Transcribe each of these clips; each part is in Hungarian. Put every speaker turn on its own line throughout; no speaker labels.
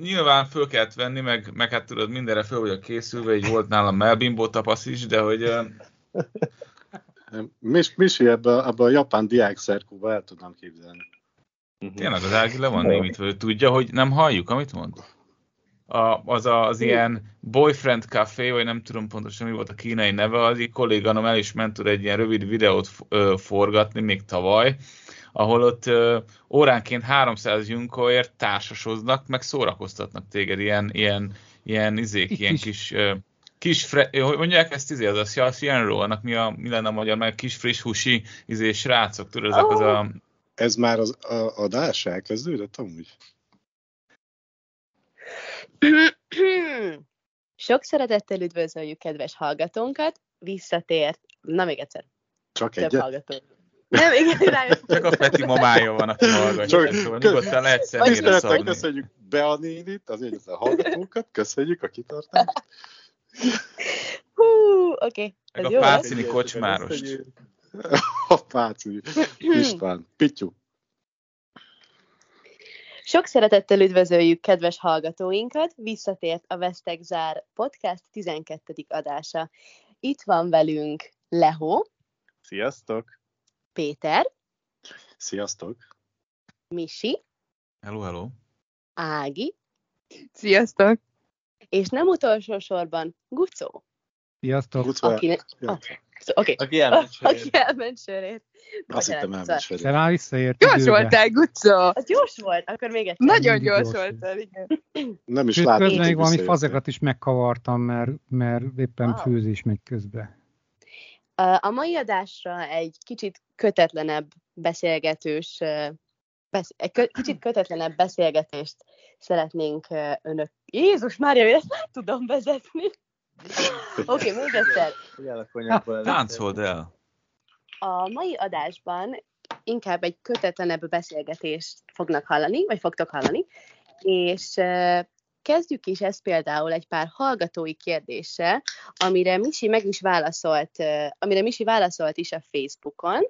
nyilván föl kellett venni, meg, meg hát tudod, mindenre föl vagyok készülve, így volt nálam melbimbó tapasz is, de hogy...
Mis, Misi ebbe, ebbe a japán diák szerkóba el tudnám képzelni.
Tényleg az Ági le van némítve, tudja, hogy nem halljuk, amit mond? A, az a, az ilyen Boyfriend Café, vagy nem tudom pontosan mi volt a kínai neve, az egy kolléganom el is ment egy ilyen rövid videót forgatni még tavaly, ahol ott ö, óránként 300 junkoért társasoznak, meg szórakoztatnak téged ilyen, ilyen, ilyen izék, Itt ilyen is. kis... Ö, kis, fre, hogy mondják ezt izé, az a Scienro, annak mi, a, mi lenne a magyar, meg kis friss husi izé, srácok, tudod, ezek oh. az a...
Ez már az a, adás elkezdődött amúgy?
Sok szeretettel üdvözöljük kedves hallgatónkat, visszatért, na még egyszer.
Csak egy hallgató.
Nem, igen,
rájöttem. Csak a Peti mamája van, aki hallgatja. Csak, szóval nyugodtan lehet személyre
szabni. Köszönjük a nénit, az én a hallgatókat, köszönjük a kitartást.
Hú, oké.
Okay. Meg a Pácini kocsmárost.
A Pácini. István. Pityu.
Sok szeretettel üdvözöljük kedves hallgatóinkat, visszatért a Vesztegzár podcast 12. adása. Itt van velünk Leho.
Sziasztok!
Péter.
Sziasztok!
Misi.
Hello, hello!
Ági.
Sziasztok!
És nem utolsó sorban Gucó.
Sziasztok!
Gucó. Aki... Ja. Ah.
Okay. Aki elment sörért.
Aki elment sörért.
Azt hittem elment sörért.
De már visszaért
Gyors voltál, Gucco!
Az gyors volt, akkor még egyszer.
Nagyon gyors, gyors voltál, igen.
Nem is látom.
Közben még valami fazekat is megkavartam, mert, mert éppen wow. főzés megy közben.
A mai adásra egy kicsit kötetlenebb beszélgetős, egy kicsit kötetlenebb beszélgetést szeretnénk önök. Jézus Mária, ezt nem tudom vezetni. Oké, okay, még egyszer.
Táncold el.
A mai adásban inkább egy kötetlenebb beszélgetést fognak hallani, vagy fogtok hallani, és kezdjük is ezt például egy pár hallgatói kérdéssel, amire Misi meg is válaszolt, amire Misi válaszolt is a Facebookon,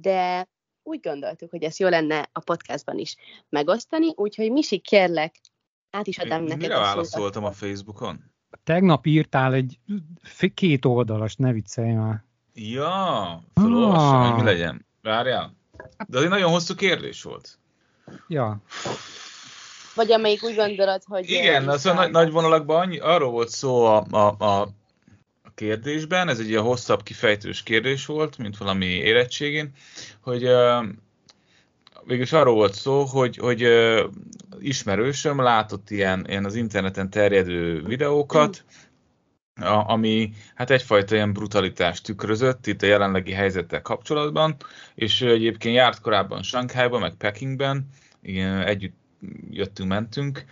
de úgy gondoltuk, hogy ezt jó lenne a podcastban is megosztani, úgyhogy Misi, kérlek, át is adám neked.
Mire válaszoltam a Facebookon?
Tegnap írtál egy két oldalas, ne viccelj már.
Ja, felolvassam, ah. hogy mi legyen. Várjál. De az egy nagyon hosszú kérdés volt.
Ja.
Vagy amelyik úgy gondolod, hogy...
Igen, az a nagy, nagy vonalakban annyi, arról volt szó a, a, a kérdésben, ez egy ilyen hosszabb kifejtős kérdés volt, mint valami érettségén, hogy uh, végülis arról volt szó, hogy, hogy ismerősöm látott ilyen, ilyen az interneten terjedő videókat, ami hát egyfajta ilyen brutalitást tükrözött itt a jelenlegi helyzettel kapcsolatban, és egyébként járt korábban Shanghaiban, meg Pekingben, igen, együtt jöttünk, mentünk,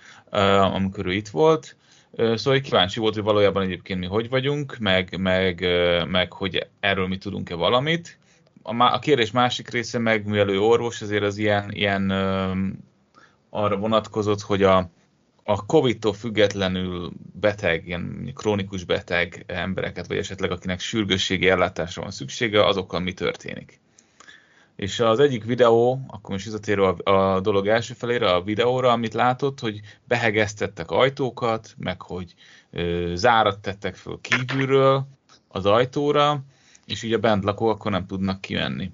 amikor ő itt volt, Szóval kíváncsi volt, hogy valójában egyébként mi hogy vagyunk, meg, meg, meg hogy erről mi tudunk-e valamit. A, a kérdés másik része meg, mivel ő orvos, azért az ilyen, ilyen arra vonatkozott, hogy a, a Covid-tól függetlenül beteg, ilyen krónikus beteg embereket, vagy esetleg akinek sürgősségi ellátásra van szüksége, azokkal mi történik. És az egyik videó, akkor most visszatérő a, a dolog első felére, a videóra, amit látott, hogy behegeztettek ajtókat, meg hogy ö, zárat tettek föl kívülről az ajtóra, és így a bent lakók akkor nem tudnak kimenni.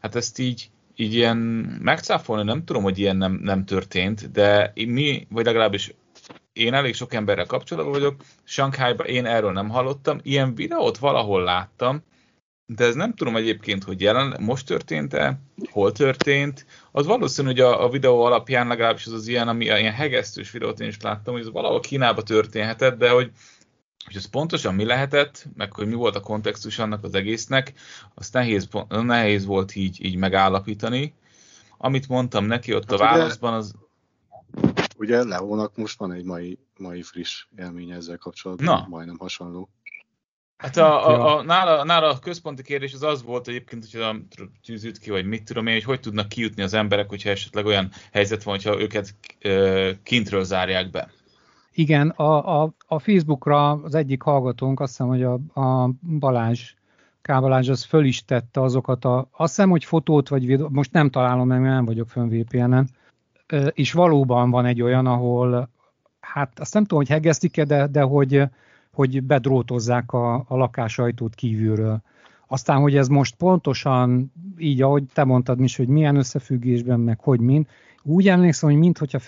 Hát ezt így így ilyen megcáfolni nem tudom, hogy ilyen nem, nem történt, de mi, vagy legalábbis én elég sok emberrel kapcsolatban vagyok, Shanghai-ban én erről nem hallottam, ilyen videót valahol láttam, de ez nem tudom egyébként, hogy jelen, most történt-e, hol történt. Az valószínű, hogy a, a videó alapján legalábbis az az ilyen, ami ilyen hegesztős videót én is láttam, hogy ez valahol Kínába történhetett, de hogy hogy ez pontosan mi lehetett, meg hogy mi volt a kontextus annak az egésznek, azt nehéz, nehéz volt így, így megállapítani. Amit mondtam neki ott hát a válaszban, az...
Ugye Leónak most van egy mai, mai friss élmény ezzel kapcsolatban, Na. majdnem hasonló.
Hát a, a, a, nála, nála a központi kérdés az az volt egyébként, hogy a tűzült ki, vagy mit tudom én, hogy hogy tudnak kijutni az emberek, hogyha esetleg olyan helyzet van, hogyha őket kintről zárják be.
Igen, a, a, a Facebookra az egyik hallgatónk, azt hiszem, hogy a, a Balázs, K. Balázs, az föl is tette azokat a, azt hiszem, hogy fotót vagy videó, most nem találom meg, mert nem vagyok fönn VPN-en, és valóban van egy olyan, ahol, hát azt nem tudom, hogy hegesztik-e, de, de hogy, hogy bedrótozzák a, a lakásajtót kívülről. Aztán, hogy ez most pontosan így, ahogy te mondtad is, hogy milyen összefüggésben, meg hogy mind, úgy emlékszem, hogy mintha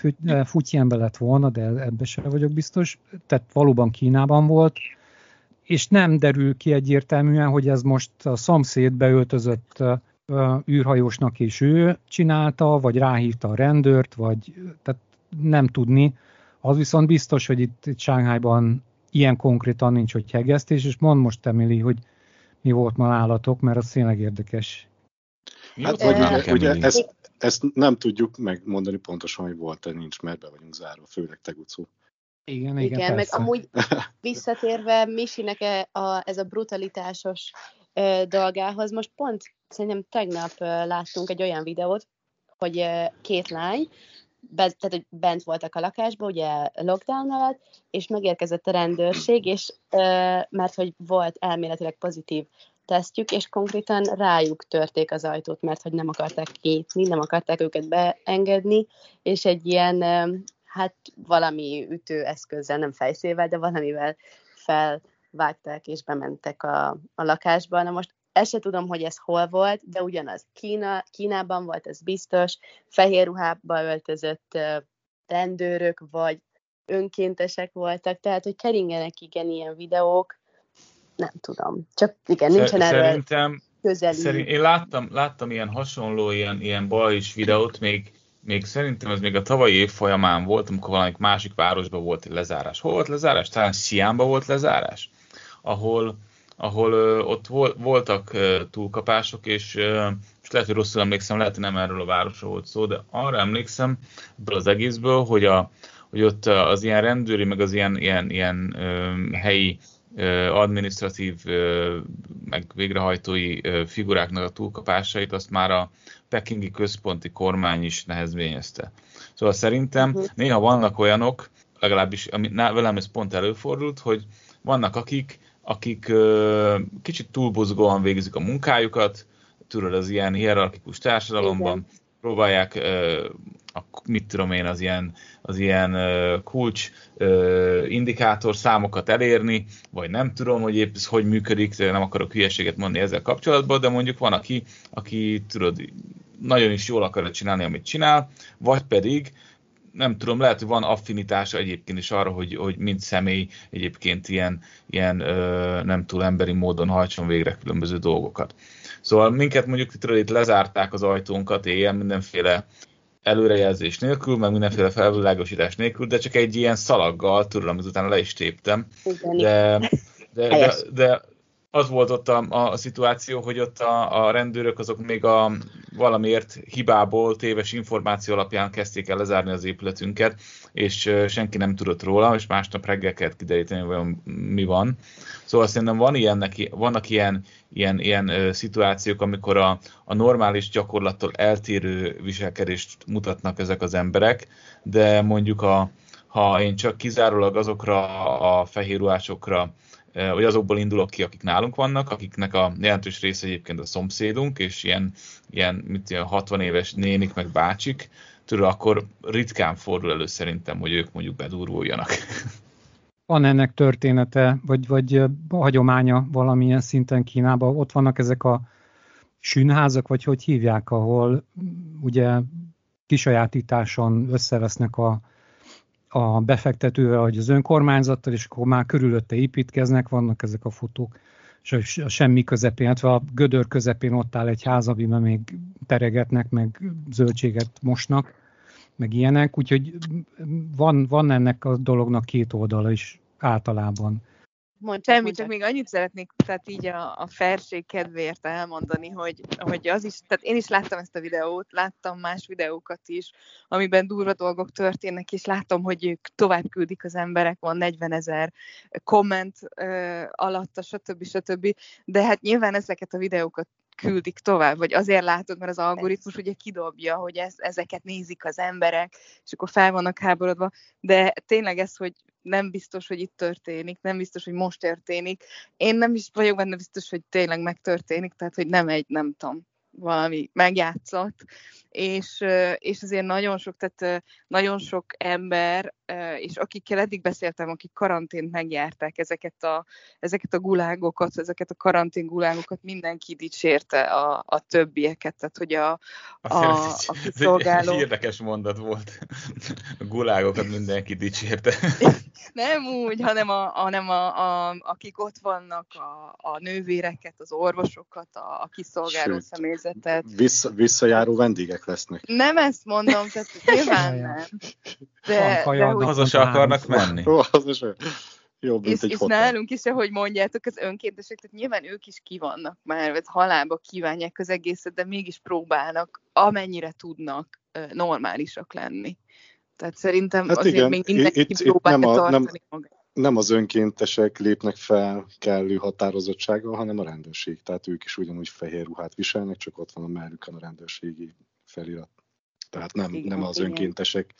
Futyenbe lett volna, de ebbe sem vagyok biztos, tehát valóban Kínában volt, és nem derül ki egyértelműen, hogy ez most a szomszéd beöltözött űrhajósnak és ő csinálta, vagy ráhívta a rendőrt, vagy tehát nem tudni. Az viszont biztos, hogy itt, itt Sánghájban ilyen konkrétan nincs, hogy hegesztés, és mond most Emily, hogy mi volt ma állatok, mert az tényleg érdekes.
Hát, hogy ugye, ugye ezt, ezt nem tudjuk megmondani pontosan, hogy volt-e, nincs, mert be vagyunk zárva, főleg Tegucó.
Igen, igen,
igen meg amúgy visszatérve Misinek e, a, ez a brutalitásos e, dolgához, most pont szerintem tegnap e, láttunk egy olyan videót, hogy e, két lány, be, tehát hogy bent voltak a lakásban, ugye lockdown alatt, és megérkezett a rendőrség, és e, mert hogy volt elméletileg pozitív tesztjük, és konkrétan rájuk törték az ajtót, mert hogy nem akarták kinyitni, nem akarták őket beengedni, és egy ilyen, hát valami ütőeszközzel, nem fejszével, de valamivel felvágták és bementek a, a lakásba. Na most ezt se tudom, hogy ez hol volt, de ugyanaz Kína, Kínában volt, ez biztos, fehér ruhába öltözött rendőrök, vagy önkéntesek voltak, tehát, hogy keringenek igen ilyen videók, nem tudom. Csak igen, nincsen erről
Szerintem, közeli. Szerint, én láttam, láttam ilyen hasonló, ilyen, ilyen balhis videót, még, még szerintem ez még a tavalyi év folyamán volt, amikor valamelyik másik városban volt egy lezárás. Hol volt lezárás? Talán Sziánban volt lezárás, ahol, ahol ö, ott vol, voltak ö, túlkapások, és, ö, és lehet, hogy rosszul emlékszem, lehet, hogy nem erről a városról volt szó, de arra emlékszem ebből az egészből, hogy, a, hogy ott az ilyen rendőri, meg az ilyen, ilyen, ilyen ö, helyi administratív, meg végrehajtói figuráknak a túlkapásait, azt már a pekingi központi kormány is nehezményezte. Szóval szerintem uh-huh. néha vannak olyanok, legalábbis ami, velem ez pont előfordult, hogy vannak akik, akik kicsit túlbuzgóan végzik a munkájukat, tudod, az ilyen hierarchikus társadalomban, Igen. próbálják a, mit tudom én, az ilyen, az ilyen kulcs indikátor számokat elérni, vagy nem tudom, hogy épp ez hogy működik, nem akarok hülyeséget mondani ezzel kapcsolatban, de mondjuk van, aki, aki tudod, nagyon is jól akarja csinálni, amit csinál, vagy pedig nem tudom, lehet, hogy van affinitása egyébként is arra, hogy, hogy mint személy egyébként ilyen, ilyen ö, nem túl emberi módon hajtson végre különböző dolgokat. Szóval minket mondjuk itt, itt lezárták az ajtónkat éjjel mindenféle előrejelzés nélkül, meg mindenféle felvilágosítás nélkül, de csak egy ilyen szalaggal, tudom, utána le is téptem. De, de, de, de az volt ott a, a szituáció, hogy ott a, a rendőrök azok még a valamiért hibából, téves információ alapján kezdték el lezárni az épületünket, és senki nem tudott róla, és másnap reggel kellett kideríteni, hogy mi van. Szóval szerintem van ilyen, vannak ilyen, ilyen, ilyen szituációk, amikor a, a normális gyakorlattól eltérő viselkedést mutatnak ezek az emberek, de mondjuk a, ha én csak kizárólag azokra a fehérruhásokra vagy azokból indulok ki, akik nálunk vannak, akiknek a jelentős része egyébként a szomszédunk, és ilyen, ilyen mit ilyen 60 éves nénik meg bácsik, tudod, akkor ritkán fordul elő szerintem, hogy ők mondjuk bedurvuljanak.
Van ennek története, vagy, vagy hagyománya valamilyen szinten Kínában? Ott vannak ezek a sűnházak, vagy hogy hívják, ahol ugye kisajátításon összevesznek a a befektetővel, vagy az önkormányzattal, és akkor már körülötte építkeznek, vannak ezek a fotók, és a semmi közepén, hát a gödör közepén ott áll egy ház, amiben még teregetnek, meg zöldséget mosnak, meg ilyenek, úgyhogy van, van ennek a dolognak két oldala is általában.
Mondj, Semmi, csak még annyit szeretnék, tehát így a, a felség kedvéért elmondani, hogy, hogy az is, tehát én is láttam ezt a videót, láttam más videókat is, amiben durva dolgok történnek, és láttam, hogy ők tovább küldik az emberek, van 40 ezer komment uh, alatta, stb. stb. De hát nyilván ezeket a videókat küldik tovább, vagy azért látod, mert az algoritmus ugye kidobja, hogy ez, ezeket nézik az emberek, és akkor fel vannak háborodva, de tényleg ez, hogy nem biztos, hogy itt történik, nem biztos, hogy most történik. Én nem is vagyok benne biztos, hogy tényleg megtörténik, tehát hogy nem egy, nem tudom, valami megjátszott, és, és azért nagyon sok, tehát nagyon sok ember, és akikkel eddig beszéltem, akik karantént megjárták ezeket a, ezeket a gulágokat, ezeket a karantén gulágokat, mindenki dicsérte a, a többieket, tehát hogy a, a, a kiszolgáló...
Ez egy érdekes mondat volt. A gulágokat mindenki dicsérte.
Nem úgy, hanem, a, hanem a, a, akik ott vannak, a, a nővéreket, az orvosokat, a, a kiszolgáló Sőt, személyzetet.
Vissza, visszajáró vendégek lesznek.
Nem ezt mondom, tehát nyilván nem. De,
de hogy... Haza se akarnak menni.
Jobb, mint
és, és nálunk is, ahogy mondjátok, az önkéntesek, tehát nyilván ők is kivannak már, vagy halába kívánják az egészet, de mégis próbálnak, amennyire tudnak normálisak lenni. Tehát szerintem hát azért igen, még mindenki itt, próbálja itt nem a, tartani nem, magát.
Nem az önkéntesek lépnek fel kellő határozottsággal, hanem a rendőrség. Tehát ők is ugyanúgy fehér ruhát viselnek, csak ott van a mellükön a rendőrségi felirat. Tehát nem, igen, nem az igen. önkéntesek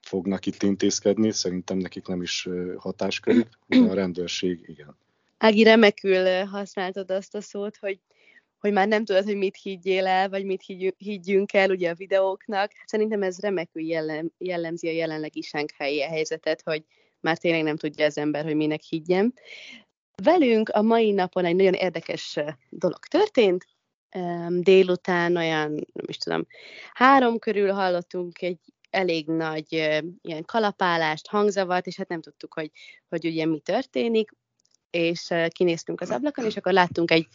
fognak itt intézkedni, szerintem nekik nem is hatáskörük, de a rendőrség igen.
Ági, remekül használtad azt a szót, hogy hogy már nem tudod, hogy mit higgyél el, vagy mit higgyünk el ugye a videóknak. Szerintem ez remekül jellem, jellemzi a jelenlegi sánkhályi helyzetet, hogy már tényleg nem tudja az ember, hogy minek higgyem. Velünk a mai napon egy nagyon érdekes dolog történt. Délután olyan, nem is tudom, három körül hallottunk egy elég nagy ilyen kalapálást, hangzavart, és hát nem tudtuk, hogy, hogy ugye mi történik, és kinéztünk az ablakon, és akkor láttunk egy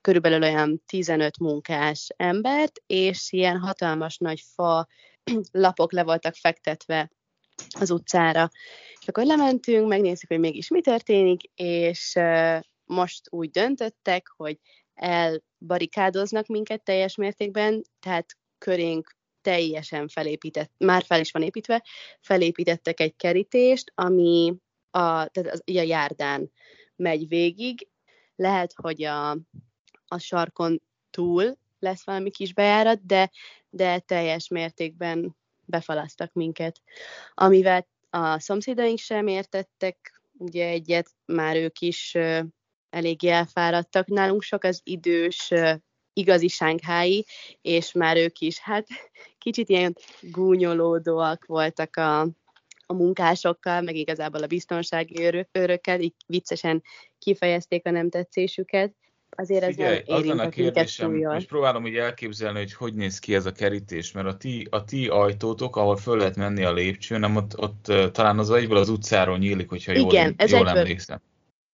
körülbelül olyan 15 munkás embert, és ilyen hatalmas nagy fa lapok le voltak fektetve az utcára. És akkor lementünk, megnézzük, hogy mégis mi történik, és most úgy döntöttek, hogy elbarikádoznak minket teljes mértékben, tehát körénk teljesen felépített, már fel is van építve, felépítettek egy kerítést, ami a, tehát az, a járdán megy végig. Lehet, hogy a, a sarkon túl lesz valami kis bejárat, de, de teljes mértékben befalasztak minket. Amivel a szomszédaink sem értettek, ugye egyet, már ők is uh, eléggé elfáradtak. Nálunk sok az idős, uh, igazi sánkhái, és már ők is, hát kicsit ilyen gúnyolódóak voltak a, a munkásokkal, meg igazából a biztonsági őrök, őrökkel, így viccesen kifejezték a nem tetszésüket azért ez Figyelj, nem az lenne a kérdésem,
most próbálom úgy elképzelni, hogy hogy néz ki ez a kerítés, mert a ti, a ti ajtótok, ahol föl lehet menni a lépcsőn, nem ott, ott talán az egyből az utcáról nyílik, hogyha Igen, jól, ez jól egyből, emlékszem.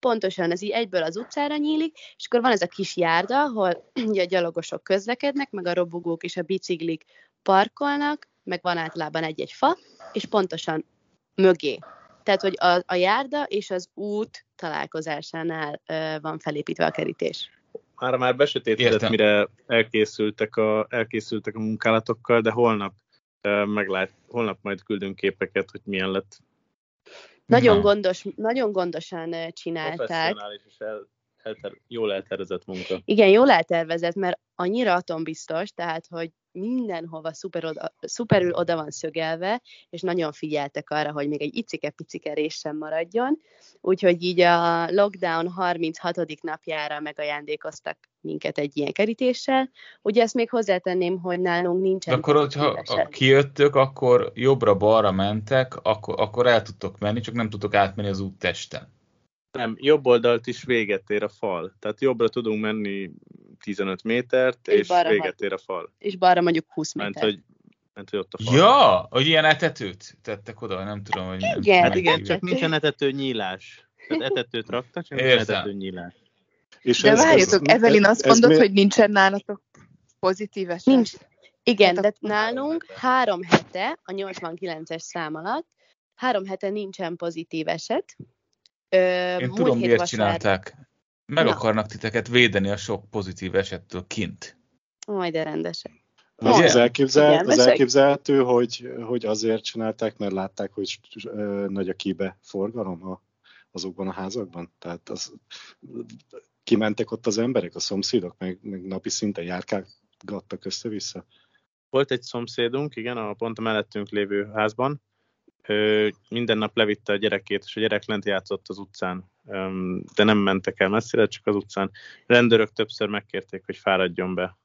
Pontosan, ez így egyből az utcára nyílik, és akkor van ez a kis járda, ahol ugye a gyalogosok közlekednek, meg a robogók és a biciklik parkolnak, meg van általában egy-egy fa, és pontosan mögé. Tehát, hogy a, a járda és az út találkozásánál van felépítve a kerítés.
Már már besötétedett, mire elkészültek a, elkészültek a munkálatokkal, de holnap meglát, holnap majd küldünk képeket, hogy milyen lett.
Nagyon, gondos, nagyon gondosan csinálták.
és el, elter, jól eltervezett munka.
Igen, jól eltervezett, mert annyira atombiztos, tehát, hogy mindenhova szuper oda, szuperül oda van szögelve, és nagyon figyeltek arra, hogy még egy icike-picike rés sem maradjon. Úgyhogy így a lockdown 36. napjára megajándékoztak minket egy ilyen kerítéssel. Ugye ezt még hozzátenném, hogy nálunk nincsen...
De akkor, hogyha kijöttök, akkor jobbra-balra mentek, akkor, akkor el tudtok menni, csak nem tudtok átmenni az úttesten.
Nem, jobb oldalt is véget ér a fal. Tehát jobbra tudunk menni 15 métert, és, és véget ér a fal.
És balra mondjuk 20 méter. Ment, hogy,
ment, hogy ott a fal.
Ja, hogy ilyen etetőt tettek oda, nem tudom, hogy
nem igen, hát igen, csak nincsen etető nyílás. Tehát etetőt raktak, csak nincsen etető nyílás.
És De ez, várjatok, ez, Evelyn azt ez mondod, mi... hogy nincsen nálatok pozitív eset?
Nincs. Igen, hát de nálunk három hete, a 89-es szám alatt, három hete nincsen pozitív eset,
Ö, Én tudom, miért vasár... csinálták. Meg Na. akarnak titeket védeni a sok pozitív esettől kint.
Majd de rendesek.
Az, az, elképzel, az elképzelhető, hogy, hogy azért csinálták, mert látták, hogy nagy a kibe forgalom a, azokban a házakban. Tehát az, kimentek ott az emberek, a szomszédok, meg, meg napi szinten járkálgattak össze-vissza.
Volt egy szomszédunk, igen, a pont a mellettünk lévő házban, minden nap levitte a gyerekét, és a gyerek lent játszott az utcán, de nem mentek el messzire, csak az utcán. Rendőrök többször megkérték, hogy fáradjon be.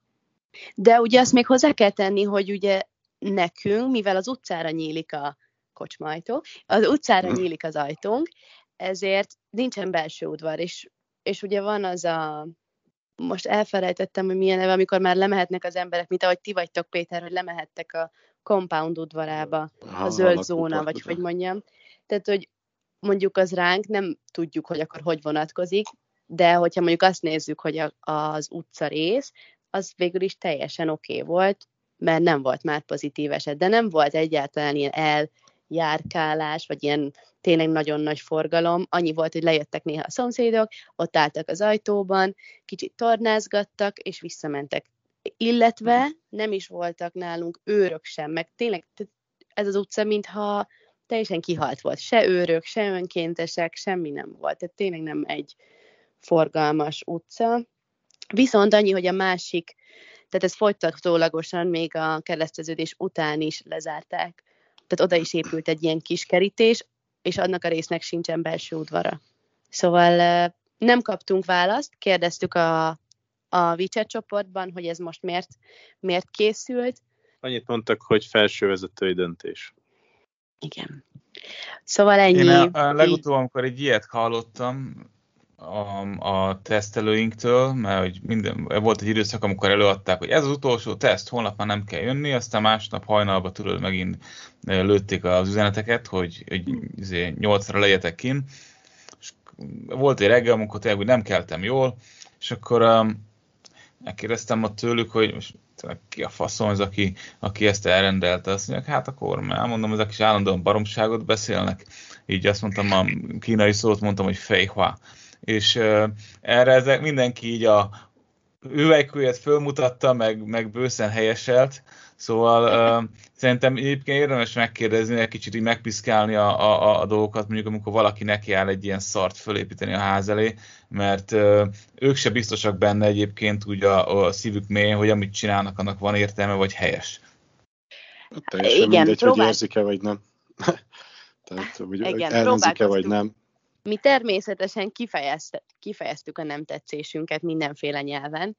De ugye azt még hozzá kell tenni, hogy ugye nekünk, mivel az utcára nyílik a kocsmajtó, az utcára hm. nyílik az ajtónk, ezért nincsen belső udvar, és, és ugye van az a, most elfelejtettem, hogy milyen neve, amikor már lemehetnek az emberek, mint ahogy ti vagytok, Péter, hogy lemehettek a compound udvarába, a zöld zóna, vagy hogy mondjam. Tehát, hogy mondjuk az ránk, nem tudjuk, hogy akkor hogy vonatkozik, de hogyha mondjuk azt nézzük, hogy a, az utca rész, az végül is teljesen oké okay volt, mert nem volt már pozitív eset, de nem volt egyáltalán ilyen eljárkálás, vagy ilyen tényleg nagyon nagy forgalom. Annyi volt, hogy lejöttek néha a szomszédok, ott álltak az ajtóban, kicsit tornázgattak, és visszamentek. Illetve nem is voltak nálunk őrök sem, meg tényleg ez az utca, mintha teljesen kihalt volt. Se őrök, se önkéntesek, semmi nem volt. Tehát tényleg nem egy forgalmas utca. Viszont annyi, hogy a másik, tehát ez folytatólagosan még a kereszteződés után is lezárták. Tehát oda is épült egy ilyen kis kerítés, és annak a résznek sincsen belső udvara. Szóval nem kaptunk választ, kérdeztük a, a WeChat csoportban, hogy ez most miért, miért készült.
Annyit mondtak, hogy felsővezetői döntés.
Igen. Szóval ennyi.
Én a, a legutóbb, amikor egy ilyet hallottam a, a tesztelőinktől, mert hogy minden, volt egy időszak, amikor előadták, hogy ez az utolsó teszt, holnap már nem kell jönni, aztán másnap hajnalba tudod megint lőtték az üzeneteket, hogy, hogy 8-ra izé legyetek kin. És volt egy reggel, amikor tényleg nem keltem jól, és akkor um, megkérdeztem ott tőlük, hogy most ki a faszom az, aki, aki ezt elrendelte. Azt mondják, hát akkor már mondom, ezek is állandóan baromságot beszélnek. Így azt mondtam, a kínai szót mondtam, hogy fejhua. És uh, erre ezek mindenki így a üvegkőjét fölmutatta, meg, meg bőszen helyeselt, Szóval uh, szerintem egyébként érdemes megkérdezni, egy kicsit így megpiszkálni a, a, a dolgokat, mondjuk amikor valaki neki áll egy ilyen szart fölépíteni a ház elé, mert uh, ők se biztosak benne egyébként úgy a, a szívük mélyén, hogy amit csinálnak, annak van értelme, vagy helyes.
Teljesen Igen, mindegy, próbál... hogy érzik-e, vagy nem. Tehát, hogy Igen, ellenzik-e, vagy nem.
Mi természetesen kifejeztük a nem tetszésünket mindenféle nyelven,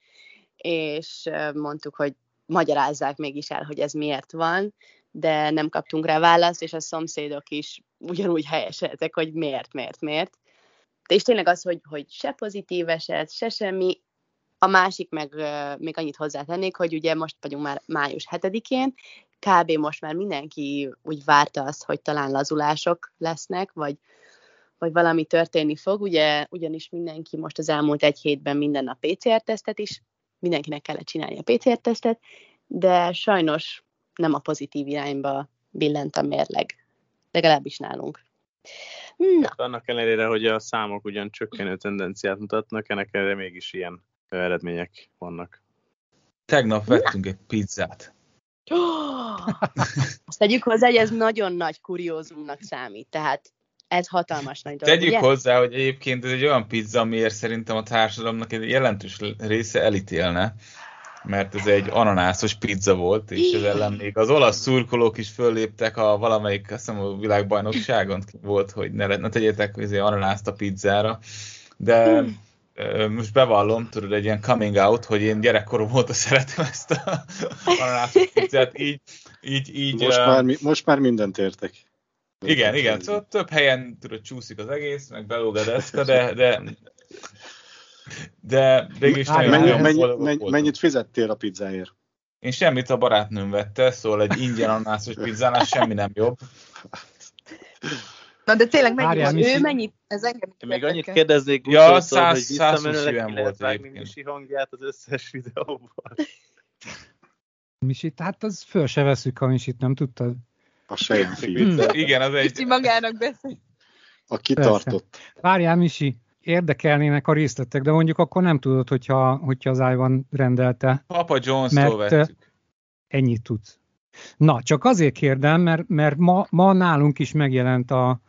és mondtuk, hogy magyarázzák mégis el, hogy ez miért van, de nem kaptunk rá választ, és a szomszédok is ugyanúgy helyeseltek, hogy miért, miért, miért. És tényleg az, hogy, hogy se pozitív eset, se semmi, a másik meg még annyit hozzátennék, hogy ugye most vagyunk már május 7-én, kb. most már mindenki úgy várta azt, hogy talán lazulások lesznek, vagy, vagy valami történni fog, ugye, ugyanis mindenki most az elmúlt egy hétben minden nap PCR-tesztet is mindenkinek kellett csinálni a PCR-tesztet, de sajnos nem a pozitív irányba billent a mérleg, legalábbis nálunk.
Na. Hát annak ellenére, hogy a számok ugyan csökkenő tendenciát mutatnak, ennek ellenére mégis ilyen eredmények vannak.
Tegnap vettünk Na. egy pizzát.
Oh! Azt tegyük hozzá, hogy ez nagyon nagy kuriózumnak számít, tehát ez hatalmas nagy dolog.
Tegyük ugye? hozzá, hogy egyébként ez egy olyan pizza, amiért szerintem a társadalomnak egy jelentős része elítélne, mert ez egy ananászos pizza volt, és ez ellen még az olasz szurkolók is fölléptek a valamelyik, azt hiszem a világbajnokságon volt, hogy ne, ne tegyetek ananászt a pizzára, de most bevallom, tudod, egy ilyen coming out, hogy én gyerekkorom óta szeretem ezt a ananászos pizzát, így, így, így...
Most, uh, már, most már mindent értek.
Igen, igen, szóval több helyen tudod, csúszik az egész, meg belóg a deszka, de, de de is nagyon,
mennyi, nagyon mennyi, mennyi, mennyit fizettél a pizzáért?
Én semmit a barátnőm vette, szóval egy ingyen anászos pizzánál semmi nem jobb.
Na de tényleg mennyi van? Ő mennyit? Ez engem
Még annyit kérdeznék
ja, száz, hogy visszamenőleg ki lehet vágni
Misi hangját az összes videóban.
Misit? Hát az föl se veszük a Misit, nem tudtad?
A saját fiú.
Igen, az egy...
Misi magának beszél.
A kitartott.
Várjál, Misi, érdekelnének a részletek, de mondjuk akkor nem tudod, hogyha, hogyha az Ivan rendelte.
Papa Jones-tól vettük.
Ennyit tudsz. Na, csak azért kérdem, mert, mert ma, ma nálunk is megjelent a,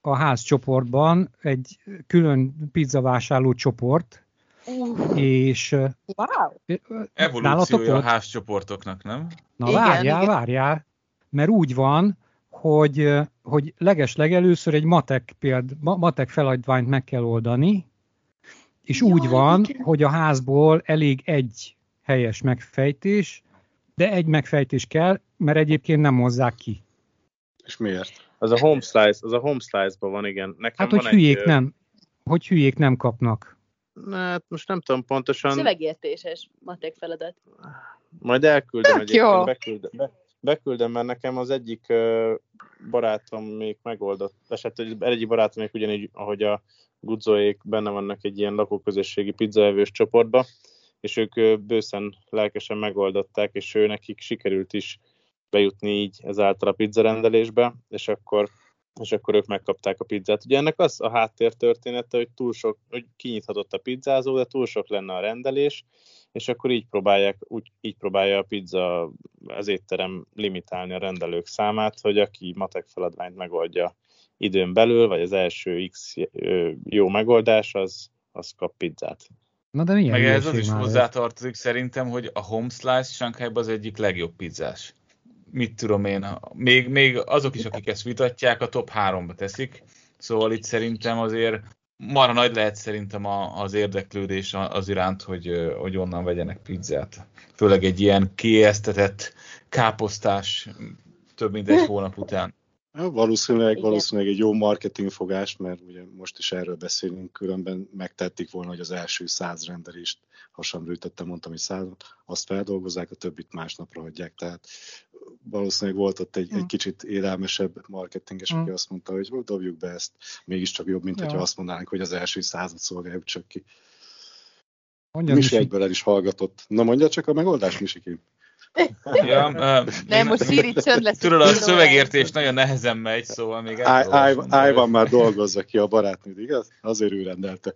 a házcsoportban egy külön pizzavásárló csoport, uh. és
wow.
Evolúciója a házcsoportoknak, nem?
Na igen, várjál, igen. várjál, mert úgy van, hogy, hogy leges legelőször egy matek, péld, matek feladványt meg kell oldani, és Jaj, úgy van, igen. hogy a házból elég egy helyes megfejtés, de egy megfejtés kell, mert egyébként nem hozzák ki.
És miért?
Az a home slice, az a home slice-ban van, igen. Nekem
hát, hogy
van
hülyék
egy,
nem, hogy hülyék nem kapnak.
Hát most nem tudom pontosan.
Szövegértéses matek feladat.
Majd elküldem
Tök
egyébként,
jó.
beküldem, be, beküldem, mert nekem az egyik barátom még megoldott, eset, hogy egyik barátom még ugyanígy, ahogy a Gudzoék benne vannak egy ilyen lakóközösségi pizzaevős csoportba, és ők bőszen lelkesen megoldották, és ő nekik sikerült is bejutni így ezáltal a pizzarendelésbe, és akkor, és akkor ők megkapták a pizzát. Ugye ennek az a háttértörténete, hogy túl sok, hogy kinyithatott a pizzázó, de túl sok lenne a rendelés, és akkor így próbálják, úgy, így próbálja a pizza, az étterem limitálni a rendelők számát, hogy aki matek feladványt megoldja időn belül, vagy az első X jó megoldás, az, az kap pizzát.
Na de milyen
Meg ez az is hozzátartozik szerintem, hogy a home slice Sánkhájban az egyik legjobb pizzás. Mit tudom én, még, még azok is, akik ezt vitatják, a top 3-ba teszik. Szóval itt szerintem azért marha nagy lehet szerintem a, az érdeklődés az iránt, hogy, hogy onnan vegyenek pizzát. Főleg egy ilyen kiesztetett káposztás több mint egy hónap után.
Ja, valószínűleg,
Igen.
valószínűleg egy jó marketingfogás, mert ugye most is erről beszélünk, különben megtették volna, hogy az első száz rendelést hasamrűtöttem, mondtam, hogy százat, azt feldolgozzák, a többit másnapra hagyják. Tehát valószínűleg volt ott egy, egy
Hmm.
kicsit élelmesebb marketinges, aki
Hmm.
azt mondta, hogy "Hú, dobjuk be ezt, mégiscsak jobb, mint
Ja.
hogyha azt mondanánk, hogy az első százat szolgáljuk csak ki.
Mondja,
Misi
Misi.
egyből el is hallgatott. Na mondja csak a megoldást, Misikém.
Ja, uh,
Nem, most Siri csönd lesz.
Tudod, a szövegértés nagyon nehezen megy, szóval még olvasni.
Ájvan már dolgozza ki a barátnőd, igaz? Azért ő rendelte.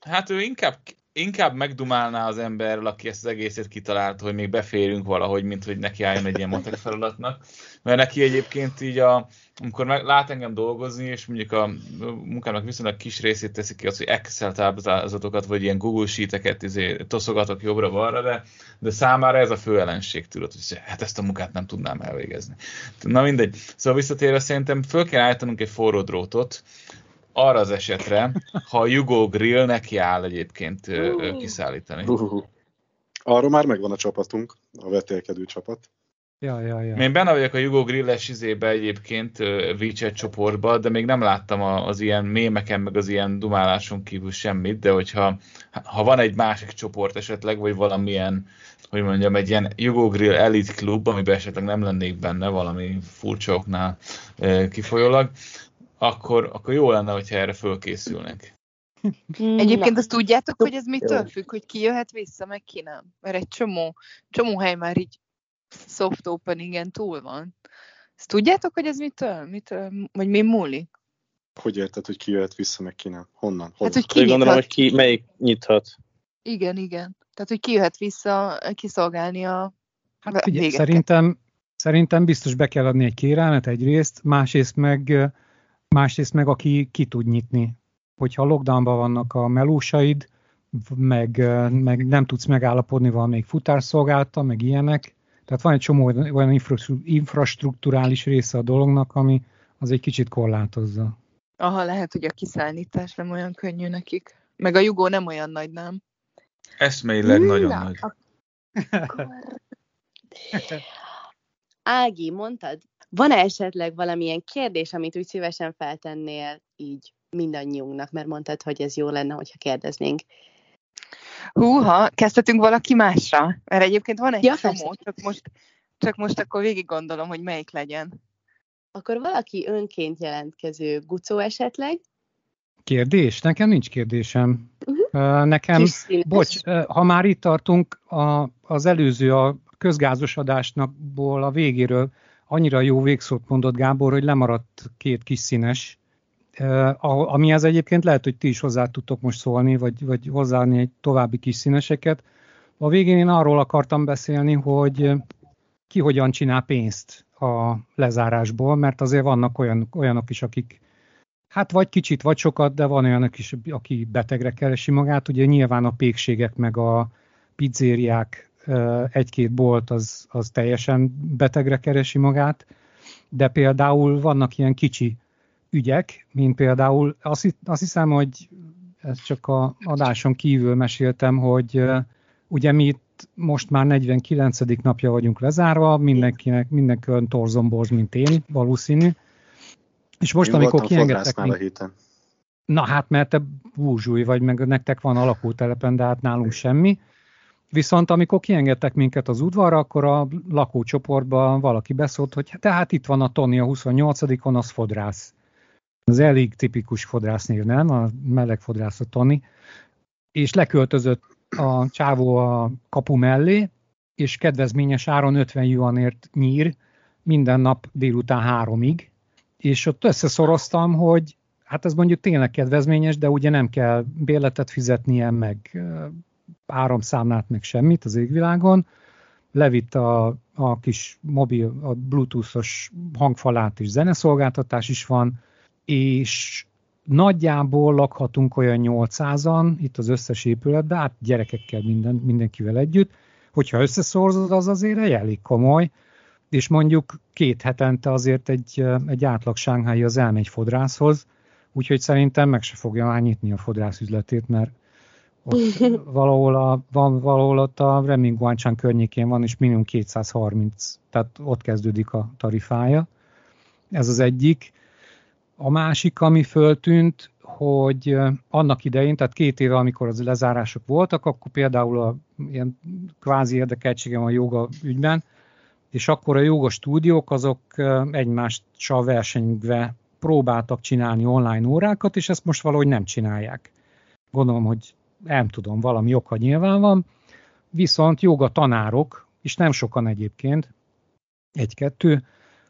Hát ő inkább, inkább megdumálná az emberrel, aki ezt az egészet kitalálta, hogy még beférünk valahogy, mint hogy neki álljon egy ilyen matek feladatnak. Mert neki egyébként így, a, amikor meg, lát engem dolgozni, és mondjuk a munkának viszonylag kis részét teszik ki az, hogy Excel táblázatokat, vagy ilyen Google Sheet-eket izé, toszogatok jobbra-balra, de, de számára ez a fő ellenség, tudod, hogy hát ezt a munkát nem tudnám elvégezni. Na mindegy. Szóval visszatérve szerintem föl kell állítanunk egy forró drótot, arra az esetre, ha a Jugo Grill neki áll egyébként ö, kiszállítani.
Uh, arra már megvan a csapatunk, a vetélkedő csapat.
Ja, ja, ja.
Én benne vagyok a Jugo Grilles izébe egyébként WeChat csoportba, de még nem láttam az ilyen mémeken, meg az ilyen dumáláson kívül semmit, de hogyha ha van egy másik csoport esetleg, vagy valamilyen, hogy mondjam, egy ilyen Jugo Grill Elite Club, amiben esetleg nem lennék benne valami furcsa oknál kifolyólag, akkor, akkor jó lenne, hogyha erre fölkészülnek.
Egyébként azt tudjátok, hogy ez mitől függ, hogy ki jöhet vissza, meg ki nem? Mert egy csomó, csomó hely már így soft openingen túl van. Ezt tudjátok, hogy ez mitől? mitől vagy mi múlik?
Hogy érted, hogy ki jöhet vissza, meg ki nem? Honnan? Honnan?
Hát, hogy ki
gondolom, hogy ki, melyik nyithat.
Igen, igen. Tehát, hogy ki jöhet vissza kiszolgálni a
Hát figyelj,
végeket.
szerintem, szerintem biztos be kell adni egy kérelmet egyrészt, másrészt meg, másrészt meg aki ki tud nyitni. Hogyha lockdownban vannak a melósaid, meg, meg nem tudsz megállapodni valamelyik futárszolgálta, meg ilyenek. Tehát van egy csomó olyan infra- infrastruktúrális része a dolognak, ami az egy kicsit korlátozza.
Aha, lehet, hogy a kiszállítás nem olyan könnyű nekik. Meg a jugó nem olyan nagy, nem?
Eszmeileg nagyon
Na,
nagy.
Akkor... Ági, mondtad, van-e esetleg valamilyen kérdés, amit úgy szívesen feltennél így mindannyiunknak, mert mondtad, hogy ez jó lenne, hogyha kérdeznénk.
Húha, kezdhetünk valaki másra? Mert egyébként van egy
Ja,
csomó, csak most, csak most akkor végig gondolom, hogy melyik legyen.
Akkor valaki önként jelentkező gucó esetleg?
Kérdés? Nekem nincs kérdésem.
Uh-huh.
Nekem,
Kis színes.
bocs, ha már itt tartunk, a, az előző, a közgázos adásnakból a végéről annyira jó végszót mondott Gábor, hogy lemaradt két kis színes, amihez egyébként lehet, hogy ti is hozzá tudtok most szólni, vagy, vagy hozzáadni egy további kis színeseket. A végén én arról akartam beszélni, hogy ki hogyan csinál pénzt a lezárásból, mert azért vannak olyan, olyanok is, akik hát vagy kicsit, vagy sokat, de van olyanok is, aki betegre keresi magát. Ugye nyilván a pékségek meg a pizzériák egy-két bolt az, az teljesen betegre keresi magát, de például vannak ilyen kicsi ügyek, mint például azt, azt hiszem, hogy ezt csak a adáson kívül meséltem, hogy ugye mi itt most már 49. napja vagyunk lezárva, mindenkinek, mindenki torzomborz, mint én, valószínű. És most, én amikor kiengedtek...
Még... a héten.
Na hát, mert te búzsúj vagy, meg nektek van alakótelepen, de hát nálunk semmi. Viszont amikor kiengedtek minket az udvarra, akkor a lakócsoportban valaki beszólt, hogy tehát itt van a Tony a 28-on, az fodrász. Az elég tipikus fodrásznév, nem? A meleg fodrász a Tony. És leköltözött a csávó a kapu mellé, és kedvezményes áron 50 juanért nyír minden nap délután háromig, és ott összeszoroztam, hogy hát ez mondjuk tényleg kedvezményes, de ugye nem kell bérletet fizetnie, meg áramszámlát, meg semmit az égvilágon. Levitt a, a kis mobil, a bluetoothos hangfalát és zeneszolgáltatás is van, és nagyjából lakhatunk olyan 800-an itt az összes épületben, hát gyerekekkel minden, mindenkivel együtt. Hogyha összeszorzod, az azért egy elég komoly, és mondjuk két hetente azért egy, egy átlag sánghái az elmegy fodrászhoz, úgyhogy szerintem meg se fogja már nyitni a fodrász üzletét, mert ott valahol, a, van, valahol ott a Reming Guancsán környékén van, és minimum 230, tehát ott kezdődik a tarifája. Ez az egyik. A másik, ami föltűnt, hogy annak idején, tehát két éve, amikor az lezárások voltak, akkor például a ilyen kvázi érdekeltségem a joga ügyben, és akkor a joga stúdiók azok egymással versenyve próbáltak csinálni online órákat, és ezt most valahogy nem csinálják. Gondolom, hogy nem tudom, valami oka nyilván van, viszont joga tanárok, és nem sokan egyébként, egy-kettő,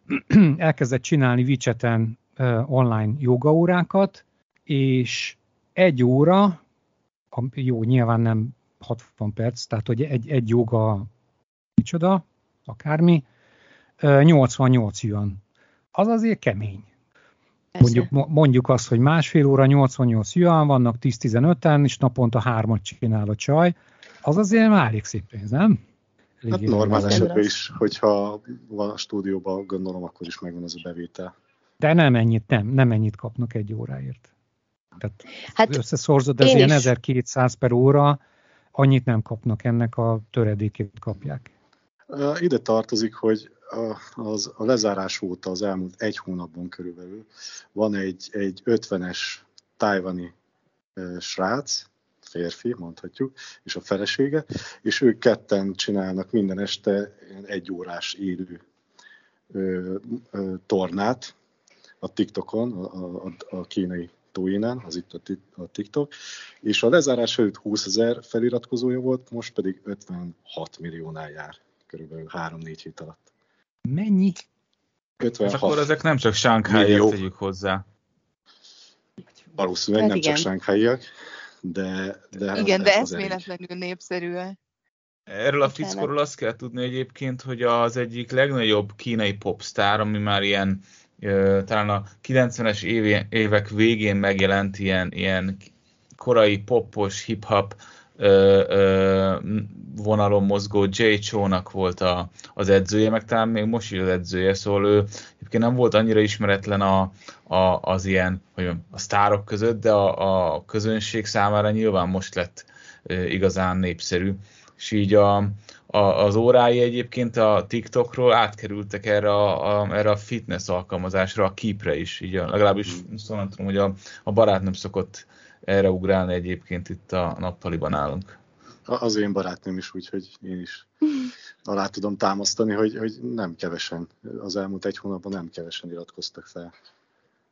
elkezdett csinálni Wicheten online jogaórákat, és egy óra, jó, nyilván nem 60 perc, tehát hogy egy, egy joga, micsoda, akármi, 88 jön. Az azért kemény. Mondjuk, mondjuk azt, hogy másfél óra 88 juan vannak 10-15-en, és naponta hármat csinál a csaj, az azért már elég szép pénz, nem?
Elég hát normál esetben is, hogyha van a stúdióban, gondolom, akkor is megvan az a bevétel.
De nem ennyit, nem, nem ennyit kapnak egy óráért. Tehát hát összeszorzod, ez ilyen is. 1200 per óra, annyit nem kapnak, ennek a töredékét kapják.
Ide tartozik, hogy az, a lezárás óta az elmúlt egy hónapban körülbelül van egy, egy 50-es tájvani srác, férfi, mondhatjuk, és a felesége, és ők ketten csinálnak minden este egy órás élő ö, ö, tornát a TikTokon, a, a, a kínai Tuinen, az itt a, TikTok, és a lezárás előtt 20 ezer feliratkozója volt, most pedig 56 milliónál jár, körülbelül 3-4 hét alatt.
Mennyi?
56. Hát akkor ezek nem csak sánkháiak tegyük hozzá.
Valószínűleg hát nem igen. csak sánkháiak, de,
de... Igen, de eszméletlenül népszerű.
Erről a fickóról azt kell tudni egyébként, hogy az egyik legnagyobb kínai popstar, ami már ilyen talán a 90-es évek végén megjelent ilyen, ilyen korai popos, hip-hop vonalon mozgó Jay Cho-nak volt a, az edzője, meg talán még most is az edzője, szóval ő egyébként nem volt annyira ismeretlen a, a, az ilyen, hogy a sztárok között, de a, a közönség számára nyilván most lett igazán népszerű, és így a, a, az órái egyébként a TikTokról átkerültek erre a, a, erre a fitness alkalmazásra, a Keepre is, így a, legalábbis szóval tudom, hogy a, a barát nem szokott erre ugrálni egyébként itt a nappaliban állunk.
Az én barátnőm is, úgyhogy én is alá tudom támasztani, hogy, hogy nem kevesen, az elmúlt egy hónapban nem kevesen iratkoztak fel.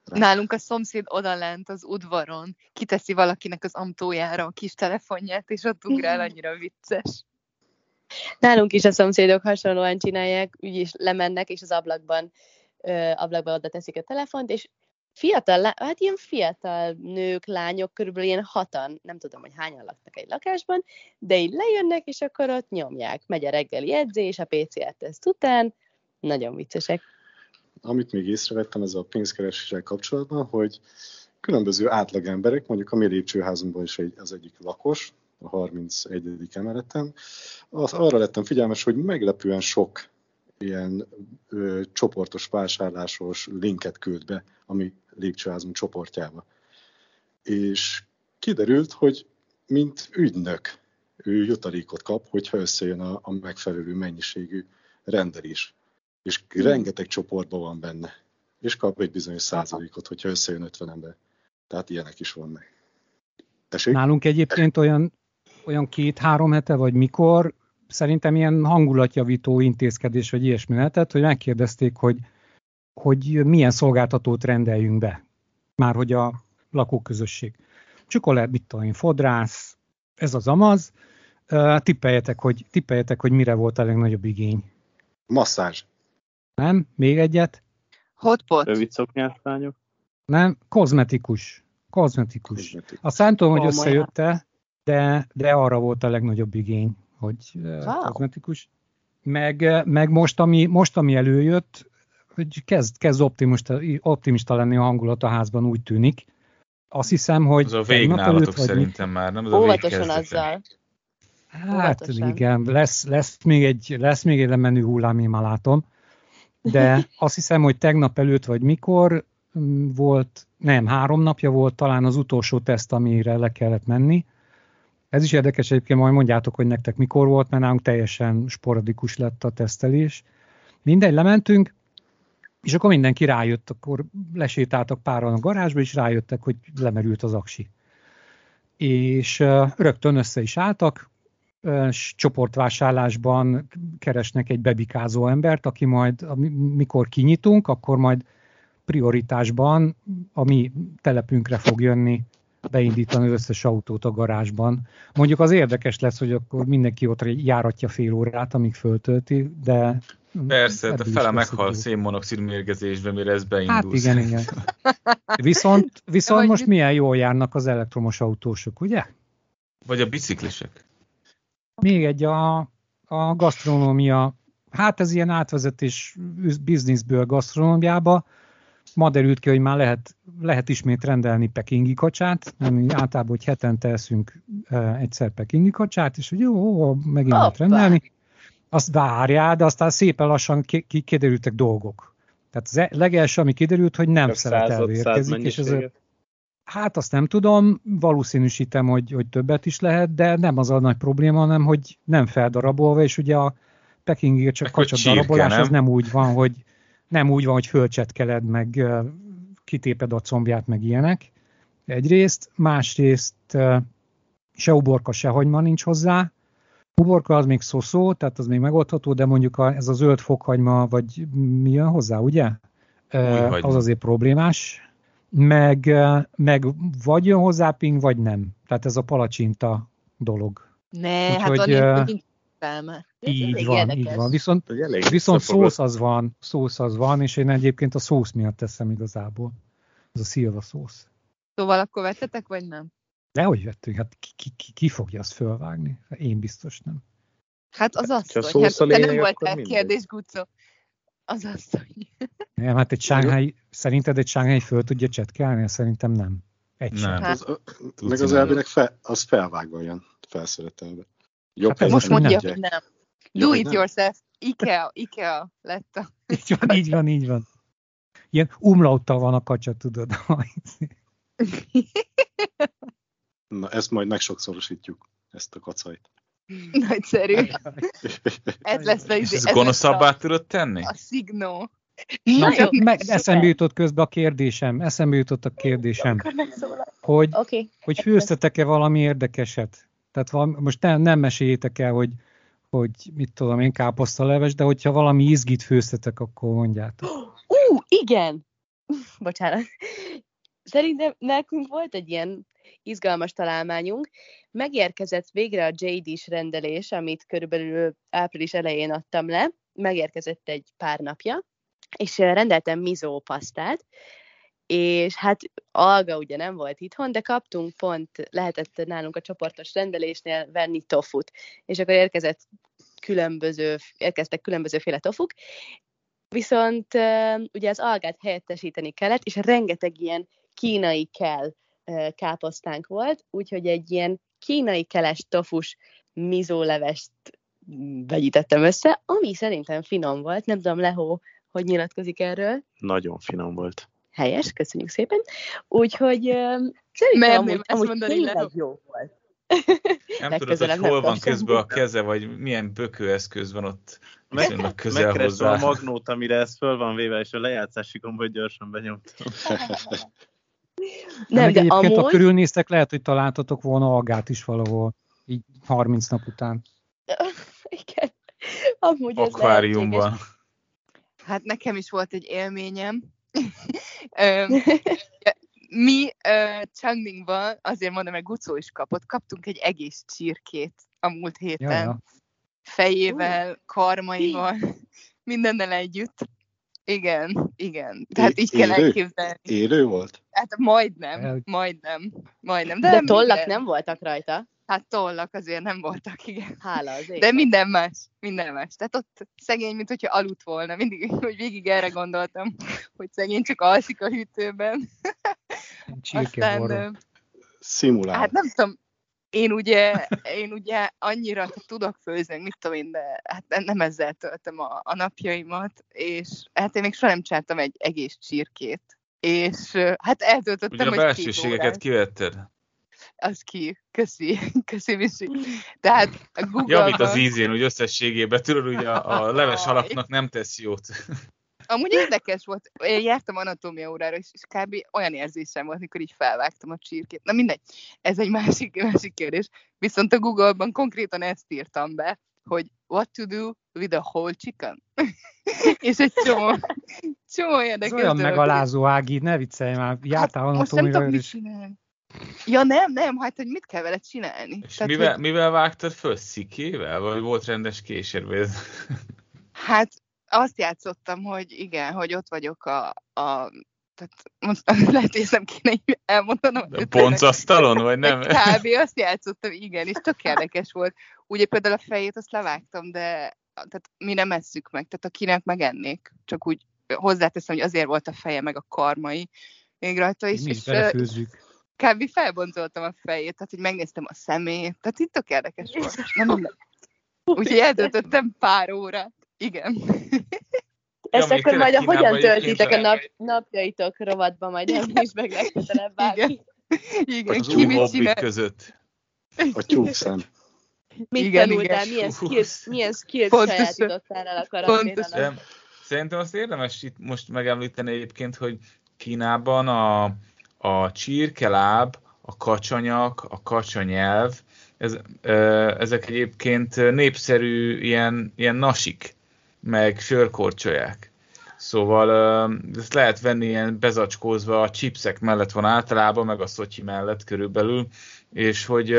Rá. Nálunk a szomszéd odalent az udvaron, kiteszi valakinek az amtójára a kis telefonját, és ott ugrál annyira vicces.
Nálunk is a szomszédok hasonlóan csinálják, úgyis lemennek, és az ablakban, ö, ablakban oda teszik a telefont, és fiatal, hát ilyen fiatal nők, lányok, körülbelül ilyen hatan, nem tudom, hogy hányan laknak egy lakásban, de így lejönnek, és akkor ott nyomják. Megy a reggeli edzés, a PCR-teszt után, nagyon viccesek.
Amit még észrevettem ez a pénzkereséssel kapcsolatban, hogy különböző átlag emberek, mondjuk a mi lépcsőházunkban is egy, az egyik lakos, a 31. emeleten, az, arra lettem figyelmes, hogy meglepően sok ilyen ö, csoportos vásárlásos linket küld be a mi lépcsőházunk csoportjába. És kiderült, hogy mint ügynök ő jutalékot kap, hogyha összejön a, a megfelelő mennyiségű rendelés. És hmm. rengeteg csoportban van benne. És kap egy bizonyos százalékot, hogyha összejön 50 ember. Tehát ilyenek is vannak.
Tessék? Nálunk egyébként olyan, olyan két-három hete, vagy mikor, szerintem ilyen hangulatjavító intézkedés, vagy ilyesmi lehetett, hogy megkérdezték, hogy, hogy milyen szolgáltatót rendeljünk be. Már hogy a lakóközösség. Csokolát, mit tudom én, fodrász, ez az amaz. tippeljetek, hogy, tippeljetek, hogy mire volt a legnagyobb igény.
Masszázs.
Nem? Még egyet?
Hotpot.
Rövid szoknyásztányok.
Nem, kozmetikus. Kozmetikus. kozmetikus. Azt nem tudom, hogy összejötte, de, de arra volt a legnagyobb igény, hogy wow. kozmetikus. Meg, meg most, ami, most, ami előjött, hogy kezd, kezd optimista, optimista lenni a hangulat a házban, úgy tűnik. Azt hiszem, hogy...
Az a vég nálatok szerintem mi? már, nem? Az
Óvatosan a azzal.
Hát Óvatosan. igen, lesz, lesz, még egy, lesz még egy lemenő hullám, én már látom. De azt hiszem, hogy tegnap előtt, vagy mikor mm, volt, nem, három napja volt talán az utolsó teszt, amire le kellett menni. Ez is érdekes egyébként, majd mondjátok, hogy nektek mikor volt, mert nálunk teljesen sporadikus lett a tesztelés. Mindegy, lementünk, és akkor mindenki rájött, akkor lesétáltak páran a garázsba, és rájöttek, hogy lemerült az aksi. És rögtön össze is álltak, és csoportvásárlásban keresnek egy bebikázó embert, aki majd, mikor kinyitunk, akkor majd prioritásban a mi telepünkre fog jönni beindítani az összes autót a garázsban. Mondjuk az érdekes lesz, hogy akkor mindenki ott járatja fél órát, amíg föltölti, de
Persze, de fele meghal szénmonoxid mérgezésben, mire ez beindul.
Hát igen, igen. Viszont, viszont most milyen jól járnak az elektromos autósok, ugye?
Vagy a biciklisek.
Még egy a, a gasztronómia, hát ez ilyen átvezetés bizniszből gasztronómiába, ma derült ki, hogy már lehet, lehet ismét rendelni pekingi kacsát, ami általában, hogy hetente eszünk e, egyszer pekingi kacsát, és hogy jó, megint lehet rendelni azt várjál, de aztán szépen lassan kiderültek dolgok. Tehát az e- legelső, ami kiderült, hogy nem szeret elvérkezik, és ez Hát azt nem tudom, valószínűsítem, hogy, hogy többet is lehet, de nem az a nagy probléma, hanem hogy nem feldarabolva, és ugye a Peking csak kacsat darabolás, nem? az nem úgy van, hogy nem úgy van, hogy fölcsetkeled, meg kitéped a combját, meg ilyenek. Egyrészt, másrészt se uborka, se hagyma nincs hozzá, Uborka az még szó-szó, tehát az még megoldható, de mondjuk a, ez a zöld fokhagyma, vagy mi jön hozzá, ugye? Uh, az azért problémás. Meg, meg vagy jön hozzá ping, vagy nem. Tehát ez a palacsinta dolog.
Ne, Úgy, hát uh,
Így van, érdekes. így van. Viszont, viszont szósz az van, szósz az van, és én egyébként a szósz miatt teszem igazából. Ez a szilva szósz.
Szóval akkor vettetek, vagy nem?
Dehogy vettünk, hát ki, ki, ki fogja azt fölvágni? Én biztos nem.
Hát az asszony, hát te nem voltál kérdés, Gucco. Az asszony.
Nem, hát egy sánghái, szerinted egy sánghái föl tudja csetkelni? Szerintem nem.
Egy nem. Hát, az, meg az elvének fel, az felvágva jön, felszeretelve.
Jobb hát most mondja, hogy nem. Do it yourself. Ikea, Ikea lett a...
Így van, így van, így van. Ilyen umlauttal van a kacsa, tudod.
Na, ezt majd megsokszorosítjuk, ezt a kacajt.
Nagyszerű. ez lesz a
izé, ez gonoszabbá tudod tenni?
A szignó.
Na, jó, meg, eszembe jutott közben a kérdésem, eszembe jutott a kérdésem, hogy, okay. hogy főztetek-e valami érdekeset? Tehát valami, most nem, nem meséljétek el, hogy, hogy mit tudom én, káposztaleves, de hogyha valami izgit főztetek, akkor mondjátok.
Ú, uh, igen! Bocsánat. Szerintem nekünk volt egy ilyen izgalmas találmányunk. Megérkezett végre a JD-s rendelés, amit körülbelül április elején adtam le, megérkezett egy pár napja, és rendeltem mizó pasztát, és hát Alga ugye nem volt itthon, de kaptunk pont, lehetett nálunk a csoportos rendelésnél venni tofut, és akkor érkezett különböző, érkeztek különbözőféle tofuk, viszont ugye az algát helyettesíteni kellett, és rengeteg ilyen kínai kell káposztánk volt, úgyhogy egy ilyen kínai keles tofus mizólevest vegyítettem össze, ami szerintem finom volt. Nem tudom, Lehó, hogy nyilatkozik erről.
Nagyon finom volt.
Helyes, köszönjük szépen. Úgyhogy szerintem amúgy, amúgy mondani tényleg le. jó volt.
Nem tudod, hogy hol van közben a keze, vagy milyen bökőeszköz van ott
meg, közel hozzá. a magnót, amire ez föl van véve, és a lejátszási gombot gyorsan benyomtam.
Nem, de egyébként, amúgy... ha körülnéztek, lehet, hogy találtatok volna agát is valahol, így 30 nap után.
Igen. Amúgy
Akváriumban.
Hát nekem is volt egy élményem. Mi uh, Changningban, azért mondom, hogy Gucó is kapott, kaptunk egy egész csirkét a múlt héten. Ja, ja. Fejével, karmaival, mindennel együtt. Igen, igen. Tehát így kell elképzelni.
Élő volt?
Hát majdnem, majdnem, majdnem.
De, De tollak igen. nem voltak rajta.
Hát tollak azért nem voltak, igen.
Hála az
De minden más, minden más. Tehát ott szegény, mint hogyha aludt volna. Mindig, hogy végig erre gondoltam, hogy szegény csak alszik a hűtőben.
Aztán, Szimulál.
Hát nem tudom, én ugye, én ugye annyira tudok főzni, mit tudom én, de hát nem ezzel töltöm a, a napjaimat, és hát én még soha nem csináltam egy egész csirkét. És hát eltöltöttem,
ugye a belsőségeket kivetted?
Az ki. Köszi. Köszi, Misi. Tehát a Google
Javít az ízén, úgy összességében, tudod, ugye a, a leves alaknak nem tesz jót.
Amúgy érdekes volt. Én jártam anatómia órára, és, és kb. olyan érzésem volt, amikor így felvágtam a csirkét. Na mindegy, ez egy másik, másik kérdés. Viszont a Google-ban konkrétan ezt írtam be, hogy what to do with a whole chicken. és egy csomó, csomó érdekes. Ez
olyan megalázó, Ági, ne viccelj már. Jártál hát, anatómia és...
Ja nem, nem, hát hogy mit kell vele csinálni?
És Tehát, mivel, hogy... mivel vágtad föl? Szikével? Vagy volt rendes késérbe?
Hát azt játszottam, hogy igen, hogy ott vagyok a, a tehát most lehet, hogy nem kéne elmondanom.
Poncasztalon, vagy nem?
Kb. azt játszottam, igen, és tök érdekes volt. Ugye például a fejét azt levágtam, de tehát mi nem esszük meg, tehát akinek megennék, csak úgy hozzáteszem, hogy azért volt a feje meg a karmai még rajta is.
Mi is belefőzzük.
Kb. felboncoltam a fejét, tehát hogy megnéztem a szemét, tehát itt tök érdekes volt. Nem, Úgyhogy eldöntöttem pár órát. Igen.
Ezt ja, akkor majd a hogyan töltitek a nap, napjaitok rovatba, majd nem is meg legközelebb
bárki. Igen,
a ki mit csinál? között.
A tyúkszem.
Mit igen, tanultál, igen. milyen skills, milyen skills sajátítottál el a karanténon?
Szerintem azt érdemes itt most megemlíteni egyébként, hogy Kínában a, a csirkeláb, a kacsanyak, a kacsanyelv, ez, ezek egyébként népszerű ilyen, ilyen nasik meg sörkorcsolyák. Szóval ezt lehet venni ilyen bezacskózva, a chipsek mellett van általában, meg a szotyi mellett körülbelül, és hogy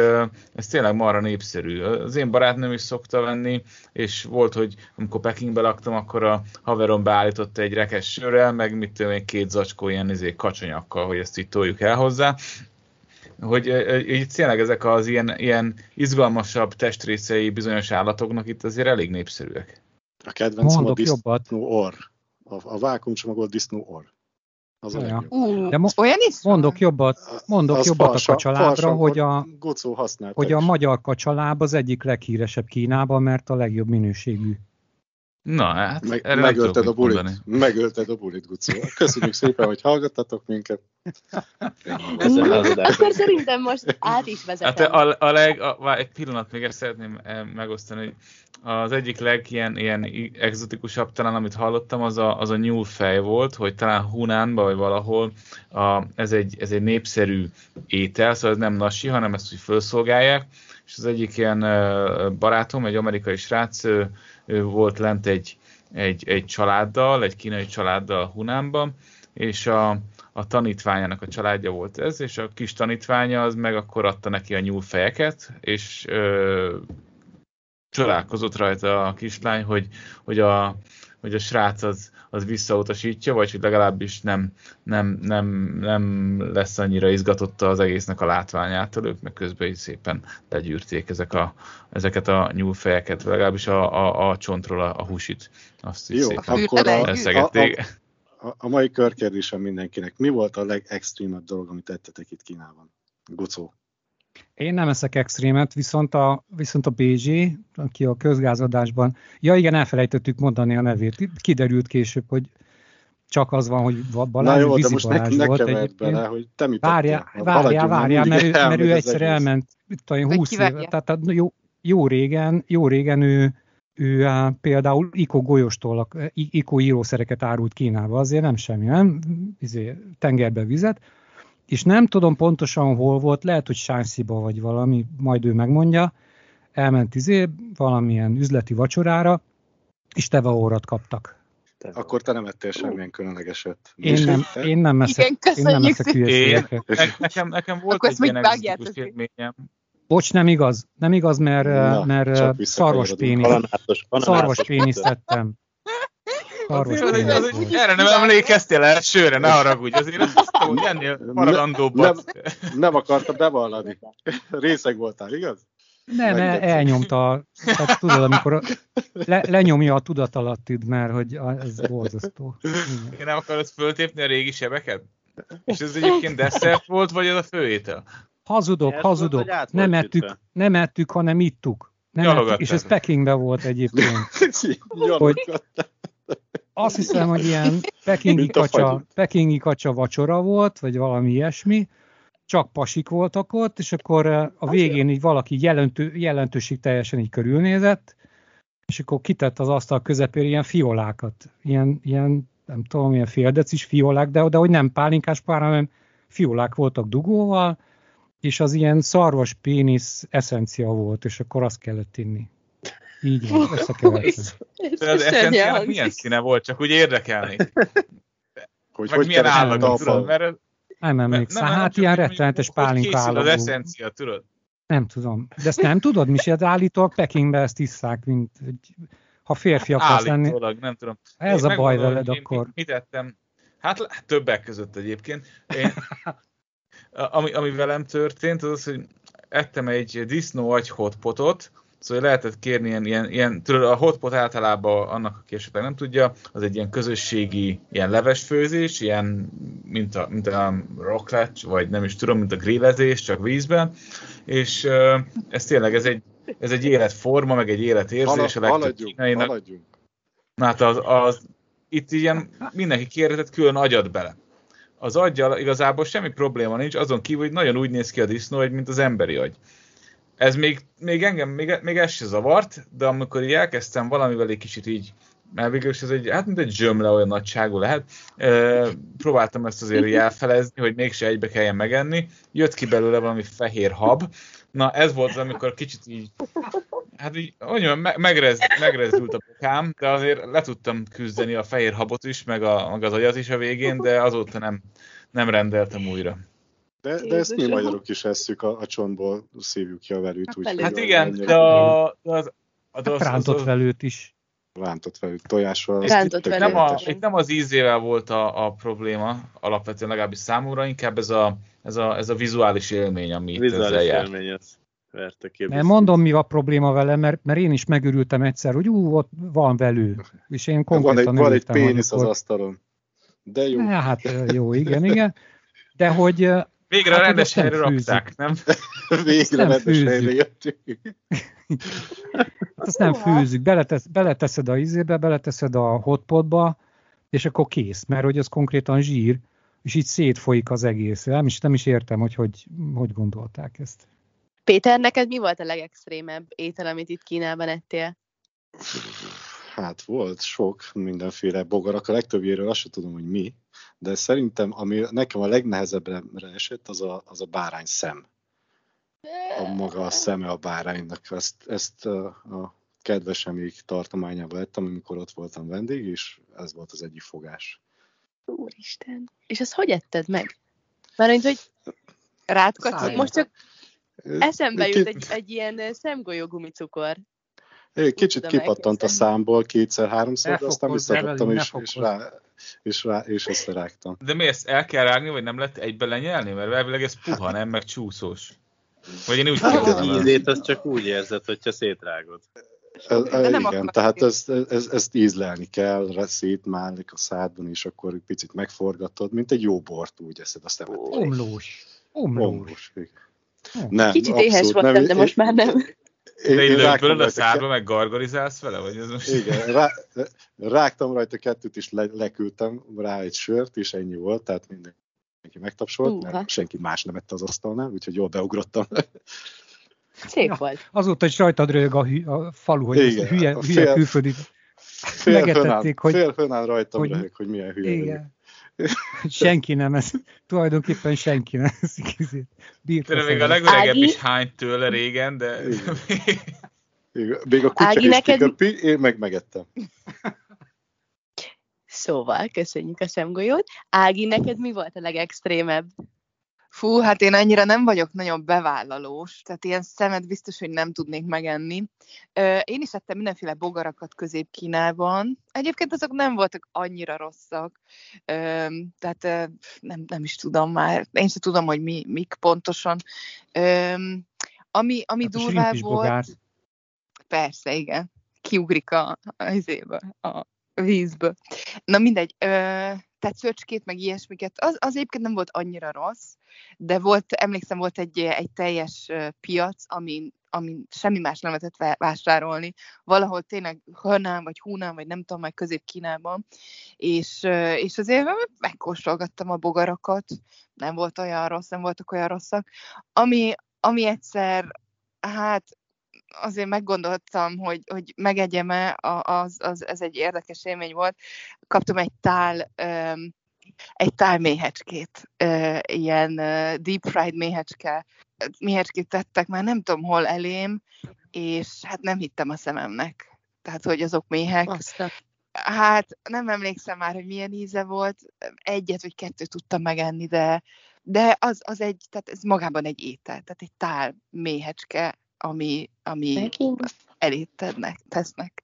ez tényleg marra népszerű. Az én barátnőm is szokta venni, és volt, hogy amikor Pekingbe laktam, akkor a haverom beállította egy rekes sörrel, meg mit tudom én, két zacskó ilyen izé, kacsonyakkal, hogy ezt így toljuk el hozzá, hogy itt tényleg ezek az ilyen, ilyen izgalmasabb testrészei bizonyos állatoknak itt azért elég népszerűek.
A kedvencem a disznó orr. A, a vákumcsomagolt disznó orr. Az a ja.
Uh, De mo- olyan is
mondok jobbat, mondok az jobbat falsa, a kacsalábra, hogy a, hogy a magyar kacsaláb az egyik leghíresebb Kínában, mert a legjobb minőségű.
Na, hát
Meg, megölted, a bulit, mondani. megölted a bulit, Gucó. Köszönjük szépen, hogy hallgattatok minket.
Akkor szerintem most át is vezetem.
Hát a, a leg, a, egy pillanat még ezt szeretném eh, megosztani, hogy az egyik leg ilyen, ilyen exotikusabb talán, amit hallottam, az a, az a nyúlfej volt, hogy talán Hunánban vagy valahol a, ez, egy, ez egy népszerű étel, szóval ez nem nasi, hanem ezt úgy felszolgálják, és az egyik ilyen barátom, egy amerikai srác, ő volt lent egy, egy, egy családdal, egy kínai családdal Hunánban, és a, a tanítványának a családja volt ez, és a kis tanítványa az meg akkor adta neki a nyúlfejeket, és ö, csodálkozott rajta a kislány, hogy, hogy, a, hogy a srác az, az visszautasítja, vagy hogy legalábbis nem, nem, nem, nem lesz annyira izgatotta az egésznek a látványától, ők meg közben is szépen legyűrték ezek a, ezeket a nyúlfejeket, legalábbis a, a, a csontról a, a húsit. Azt is Jó, szépen akkor a, a,
a, a mai körkérdésem mindenkinek. Mi volt a legextrémebb dolog, amit tettetek itt Kínában? Gucó.
Én nem eszek extrémet, viszont a, viszont a BG, aki a közgázadásban, ja igen, elfelejtettük mondani a nevét, kiderült később, hogy csak az van, hogy Balázs Na jó, de most Balázs ne, volt egyébként.
bele, hogy te mit
Várjál, várjál, várjál, mert, ő, mert ő egyszer elment, tudom, 20 éve, tehát jó, jó régen, jó régen ő, ő például Iko golyostól, Iko írószereket árult Kínába, azért nem semmi, nem? Izé, tengerbe vizet, és nem tudom pontosan hol volt, lehet, hogy Sánysziba vagy valami, majd ő megmondja, elment izé valamilyen üzleti vacsorára, és tevaórat kaptak.
Akkor te nem ettél semmilyen különlegeset.
Én nem, én nem eszek, Igen, én nem eszek
hülyeségeket. Nekem, nekem volt Akkor egy ilyen élményem.
Bocs, nem igaz. Nem igaz, mert, Na, mert szarvaspéniszt szarvaspéniszt tettem.
Szarvaspéniszt Erre nem emlékeztél el sőre, ne haragudj. Azért azt hiszem, hogy ennél maradandóbbat.
Nem, nem akartam bevallani. Részeg voltál, igaz?
Nem, el, elnyomta. Tehát tudod, amikor le, lenyomja a tudatalattid, mert hogy ez borzasztó.
Én nem akarod föltépni a régi sebeket? És ez egyébként desszert volt, vagy ez a főétel?
Hazudok, ez hazudok. Volt, nem, ettük, nem ettük, hanem ittuk. Nem ettük, és ez Pekingben volt egyébként. hogy azt hiszem, hogy ilyen pekingi kacsa, pekingi kacsa vacsora volt, vagy valami ilyesmi, csak pasik voltak ott, és akkor eh, a végén így valaki jelentő, jelentőség teljesen így körülnézett, és akkor kitett az asztal közepére ilyen fiolákat, ilyen, ilyen nem tudom, ilyen féldecis fiolák, de, de hogy nem pálinkás pár, hanem fiolák voltak dugóval, és az ilyen szarvas pénisz eszencia volt, és akkor azt kellett inni. Így van, össze kellett.
Az eszenciának milyen színe volt, csak úgy érdekelni. Hogy, Meg hogy milyen állag, tudod, mert
nem emlékszem. Nem, hát ilyen rettenetes pálinka állagú.
az eszencia, tudod?
Nem tudom. De ezt nem tudod, mi hát állítólag Pekingbe ezt isszák, mint ha férfi akarsz lenni.
nem tudom.
Ez én a baj veled akkor.
Mit ettem? Hát többek között egyébként. Én, ami, ami velem történt, az az, hogy ettem egy disznó agy hotpotot, Szóval lehetett kérni ilyen, ilyen, ilyen tudod, a hotpot általában annak, aki esetleg nem tudja, az egy ilyen közösségi ilyen levesfőzés, ilyen, mint a, mint a rocklet, vagy nem is tudom, mint a grillezés, csak vízben, és ez tényleg, ez egy, ez egy életforma, meg egy életérzés.
Hala, a haladjunk, haladjunk.
Na hát az, az, itt ilyen mindenki kérhetett külön agyat bele. Az aggyal igazából semmi probléma nincs, azon kívül, hogy nagyon úgy néz ki a disznó, mint az emberi agy ez még, még engem, még, még ez se zavart, de amikor így elkezdtem valamivel egy kicsit így, mert végül is ez egy, hát mint egy zsömle olyan nagyságú lehet, e, próbáltam ezt azért így elfelezni, hogy mégse egybe kelljen megenni, jött ki belőle valami fehér hab, na ez volt az, amikor kicsit így, hát így, olyan megrez, megrezdült a bokám, de azért le tudtam küzdeni a fehér habot is, meg, a, meg az agyat is a végén, de azóta nem, nem rendeltem újra.
De, de ezt mi magyarok is esszük, a, a csontból szívjuk ki a velőt.
Hát, úgy, hát igen, de, a,
de az, az, az, rántott az, velőt is.
Rántott velőt, tojással.
Rántott velőt.
Nem a, itt nem az ízével volt a, a probléma, alapvetően legalábbis számomra, inkább ez a, ez a, ez a vizuális élmény, ami
vizuális ezzel jár. élmény, ez.
Nem mondom, mi a probléma vele, mert, mert én is megörültem egyszer, hogy ú, ott van velő. És én konkrétan
van egy, van egy pénisz az asztalon. De jó.
Hát jó, igen, igen. De hogy
Végre hát, rendes helyre rakták, nem?
Végre rendes helyre jöttünk.
Hát azt nem fűzzük, beletesz, beleteszed a izébe, beleteszed a hotpotba, és akkor kész, mert hogy az konkrétan zsír, és így szétfolyik az egész. Nem is, nem is értem, hogy, hogy hogy gondolták ezt.
Péter, neked mi volt a legextrémebb étel, amit itt Kínában ettél?
Hát volt sok mindenféle bogarak, a legtöbbjéről azt sem tudom, hogy mi, de szerintem, ami nekem a legnehezebbre esett, az a, az a bárány szem. A maga a szeme a báránynak. Ezt, ezt a, a kedvesemig tartományába ettem, amikor ott voltam vendég, és ez volt az egyik fogás.
Úristen. És ezt hogy etted meg? Mert hogy rád most csak eszembe jut egy, egy ilyen szemgolyó gumicukor.
Kicsit kipattant a számból kétszer-háromszor, de aztán visszadottam, és, és, rá, és, rá, és összerágtam.
De mi ezt el kell rágni, vagy nem lehet egybe lenyelni? Mert elvileg ez puha, nem? Meg csúszós. Vagy én úgy
kérdezem. Az ízét az csak úgy érzed, hogyha szétrágod.
Ez, igen, tehát ezt, ezt, ezt ízlelni kell, szétmállik a szádban, és akkor egy picit megforgatod, mint egy jó bort úgy eszed, aztán
Omlós. Omlós. Omlós.
Nem, Kicsit éhes voltam, nem, de most már nem.
De így lőtt a szárba, meg gargarizálsz vele? Vagy ez most...
Igen, rá, rágtam rajta kettőt is, le, leküldtem rá egy sört, és ennyi volt, tehát mindenki megtapsolt, uh-huh. mert senki más nem ette az asztalnál, úgyhogy jól beugrottam.
Szép ja, volt.
Azóta is rajtad rög a, a falu, hogy Igen, hülye, hülye fél, külföldi.
Fél Megetették, hogy... Fél fönáll rajtam hogy, röhög, hogy milyen hülye Igen.
senki nem ez, tulajdonképpen senki nem ez.
Tényleg még a legöregebb is hány tőle régen, de...
Még a kutya Ági, is neked... én meg megettem.
Szóval, köszönjük a szemgolyót. Ági, neked mi volt a legextrémebb?
Fú, hát én annyira nem vagyok nagyon bevállalós, tehát ilyen szemet biztos, hogy nem tudnék megenni. Én is ettem mindenféle bogarakat közép-Kínában. Egyébként azok nem voltak annyira rosszak, tehát nem, nem is tudom már. Én sem tudom, hogy mi, mik pontosan. Ami, ami hát durvább volt... Bogár. Persze, igen. Kiugrik a, a, a vízből. Na mindegy, tehát szöcskét, meg ilyesmiket, az, az egyébként nem volt annyira rossz, de volt, emlékszem, volt egy, egy teljes piac, amin, amin semmi más nem lehetett vásárolni, valahol tényleg Hörnán, vagy Húnán, vagy nem tudom, meg Közép-Kínában, és, és azért megkóstolgattam a bogarakat, nem volt olyan rossz, nem voltak olyan rosszak. Ami, ami egyszer, hát azért meggondoltam, hogy, hogy megegyem-e, az, az, ez egy érdekes élmény volt. Kaptam egy tál, um, egy tál méhecskét, uh, ilyen uh, deep fried méhecske, méhecskét tettek már nem tudom hol elém, és hát nem hittem a szememnek. Tehát, hogy azok méhek. Aztán. Hát nem emlékszem már, hogy milyen íze volt, egyet vagy kettőt tudtam megenni, de, de az, az egy, tehát ez magában egy étel, tehát egy tál méhecske, ami, ami elét tednek, tesznek.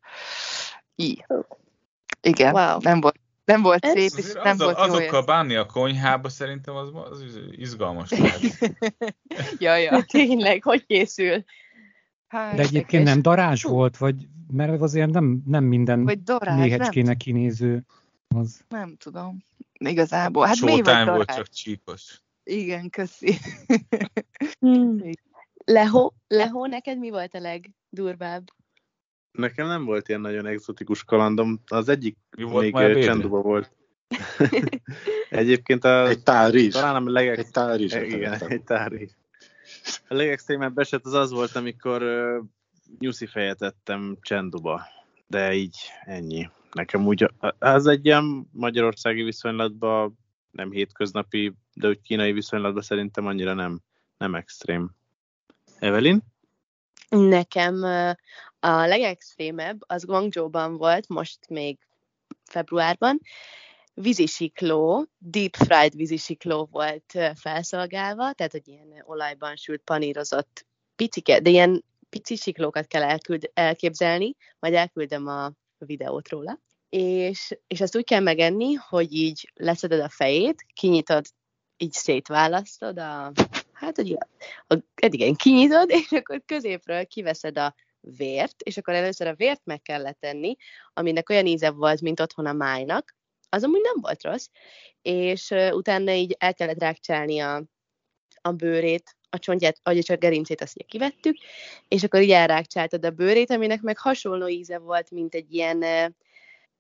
Így. Igen, wow. nem volt nem volt Ez szép, és nem az, volt
Azokkal bánni a konyhába szerintem az, az izgalmas lehet.
ja, ja. Tényleg, hogy készül?
Hát, De egyébként nem darázs volt, vagy mert azért nem, nem minden vagy darázs, méhecskének kinéző az.
Nem tudom. Igazából. Hát
mi volt, volt csak csíkos.
Igen, köszi.
hmm. Leho, Leho, neked mi volt a legdurvább?
Nekem nem volt ilyen nagyon exotikus kalandom. Az egyik mi még Csenduba volt. Egyébként a...
Egy rizs.
Talán a legex...
Egy tál rizs.
Igen, egy rizs. A legextrémebb eset az az volt, amikor uh, nyuszi fejet ettem Csenduba. De így ennyi. Nekem úgy, az egy ilyen magyarországi viszonylatban nem hétköznapi, de úgy kínai viszonylatban szerintem annyira nem, nem extrém. Evelyn?
Nekem a legextrémebb az Guangzhou-ban volt, most még februárban. Vízisikló, deep fried vízisikló volt felszolgálva, tehát hogy ilyen olajban sült, panírozott picike, de ilyen pici siklókat kell elküld, elképzelni, majd elküldöm a videót róla. És, és ezt úgy kell megenni, hogy így leszeded a fejét, kinyitod, így szétválasztod a hát hogy a, eddig kinyitod, és akkor középről kiveszed a vért, és akkor először a vért meg kellett tenni, aminek olyan íze volt, mint otthon a májnak, az amúgy nem volt rossz, és utána így el kellett rákcsálni a, a bőrét, a csontját, vagy csak gerincét, azt ugye kivettük, és akkor így elrákcsáltad a bőrét, aminek meg hasonló íze volt, mint egy ilyen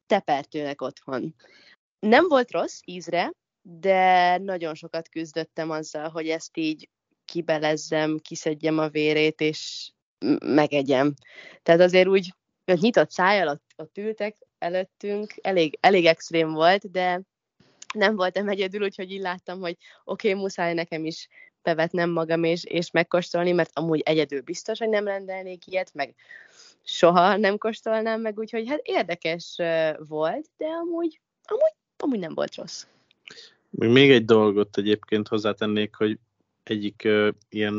tepertőnek otthon. Nem volt rossz ízre, de nagyon sokat küzdöttem azzal, hogy ezt így kibelezzem, kiszedjem a vérét, és megegyem. Tehát azért úgy hogy nyitott szájjal ott, ott ültek előttünk, elég, elég extrém volt, de nem voltam egyedül, úgyhogy így láttam, hogy oké, okay, muszáj nekem is bevetnem magam és, és megkóstolni, mert amúgy egyedül biztos, hogy nem rendelnék ilyet, meg soha nem kóstolnám meg, úgyhogy hát érdekes volt, de amúgy, amúgy, amúgy nem volt rossz.
Még egy dolgot egyébként hozzátennék, hogy egyik uh, ilyen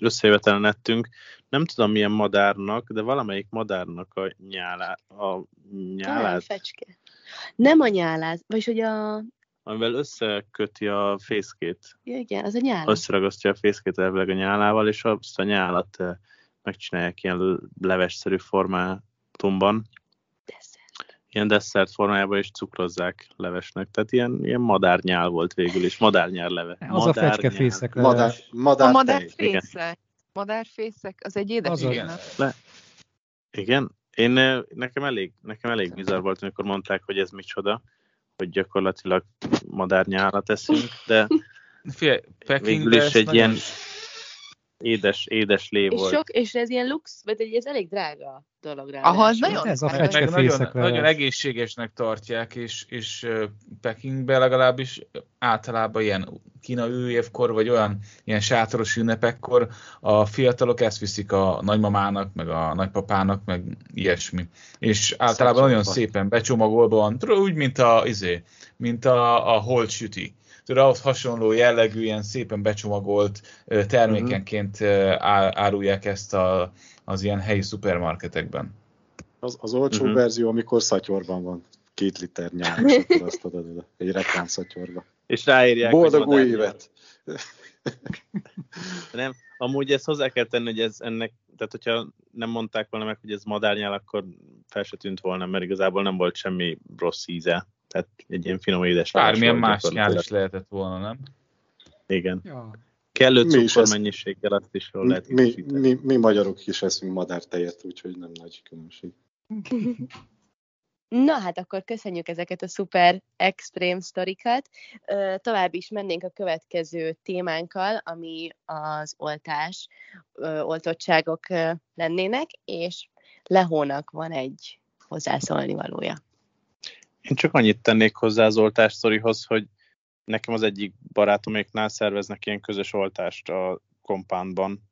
összejövetelen ettünk, nem tudom milyen madárnak, de valamelyik madárnak a nyálá, a nyálát. Talán
fecske. Nem a nyálát, vagyis hogy a...
Amivel összeköti a fészkét.
Ja, igen, az a nyálát.
Összeragasztja a fészkét elvileg a nyálával, és azt a nyálat megcsinálják ilyen levesszerű formátumban, ilyen desszert formájában is cukrozzák levesnek. Tehát ilyen, ilyen madárnyál volt végül is, madárnyár leve.
Az madárnyál. a fecskefészek
Madár, madár
a madárfészek. Madárfészek, az egy édes
Az igen.
Le. Igen, én, nekem elég, nekem elég bizarr volt, amikor mondták, hogy ez micsoda, hogy gyakorlatilag madárnyálat eszünk, de
Figyelj,
végül is egy ilyen édes, édes lé
és
volt.
Sok, és ez ilyen lux, vagy egy, ez elég drága dolog rá.
Aha, az nagyon
Ez a
meg, nagyon, nagyon egészségesnek tartják, és, és Pekingben legalábbis általában ilyen kínai újévkor, vagy olyan ilyen sátoros ünnepekkor a fiatalok ezt viszik a nagymamának, meg a nagypapának, meg ilyesmi. És általában nagyon
Szexuál.
szépen becsomagolva van, úgy, mint a, izé, mint a, a holt süti. Tudod, ahhoz hasonló jellegű, ilyen szépen becsomagolt termékenként á- árulják ezt a, az ilyen helyi szupermarketekben.
Az, az olcsó
Mhm.
uh-huh. verzió, amikor szatyorban van. Két liter nyár, és akkor azt adod oda. Egy reklám szatyorba.
És ráírják, hogy
Boldog új évet!
Nem, amúgy ezt hozzá kell tenni, hogy ez ennek, tehát hogyha nem mondták volna meg, hogy ez madárnyál, akkor fel se tűnt volna, mert igazából nem volt semmi rossz íze. Tehát egy ilyen finom édes
Bármilyen más nyár is lehetett volna, nem?
Igen.
Ja.
Kellő
Mi
cukor mennyiséggel azt is jól lehet
Mi,
ízesíteni.
mi, mi magyarok is eszünk madártejet, úgyhogy nem nagy különbség.
Na hát akkor köszönjük ezeket a szuper extrém sztorikat. Tovább is mennénk a következő témánkkal, ami az oltás, oltottságok lennének, és Lehónak van egy hozzászólni valója.
Én csak annyit tennék hozzá az oltás sztorihoz, hogy nekem az egyik barátoméknál szerveznek ilyen közös oltást a kompánban.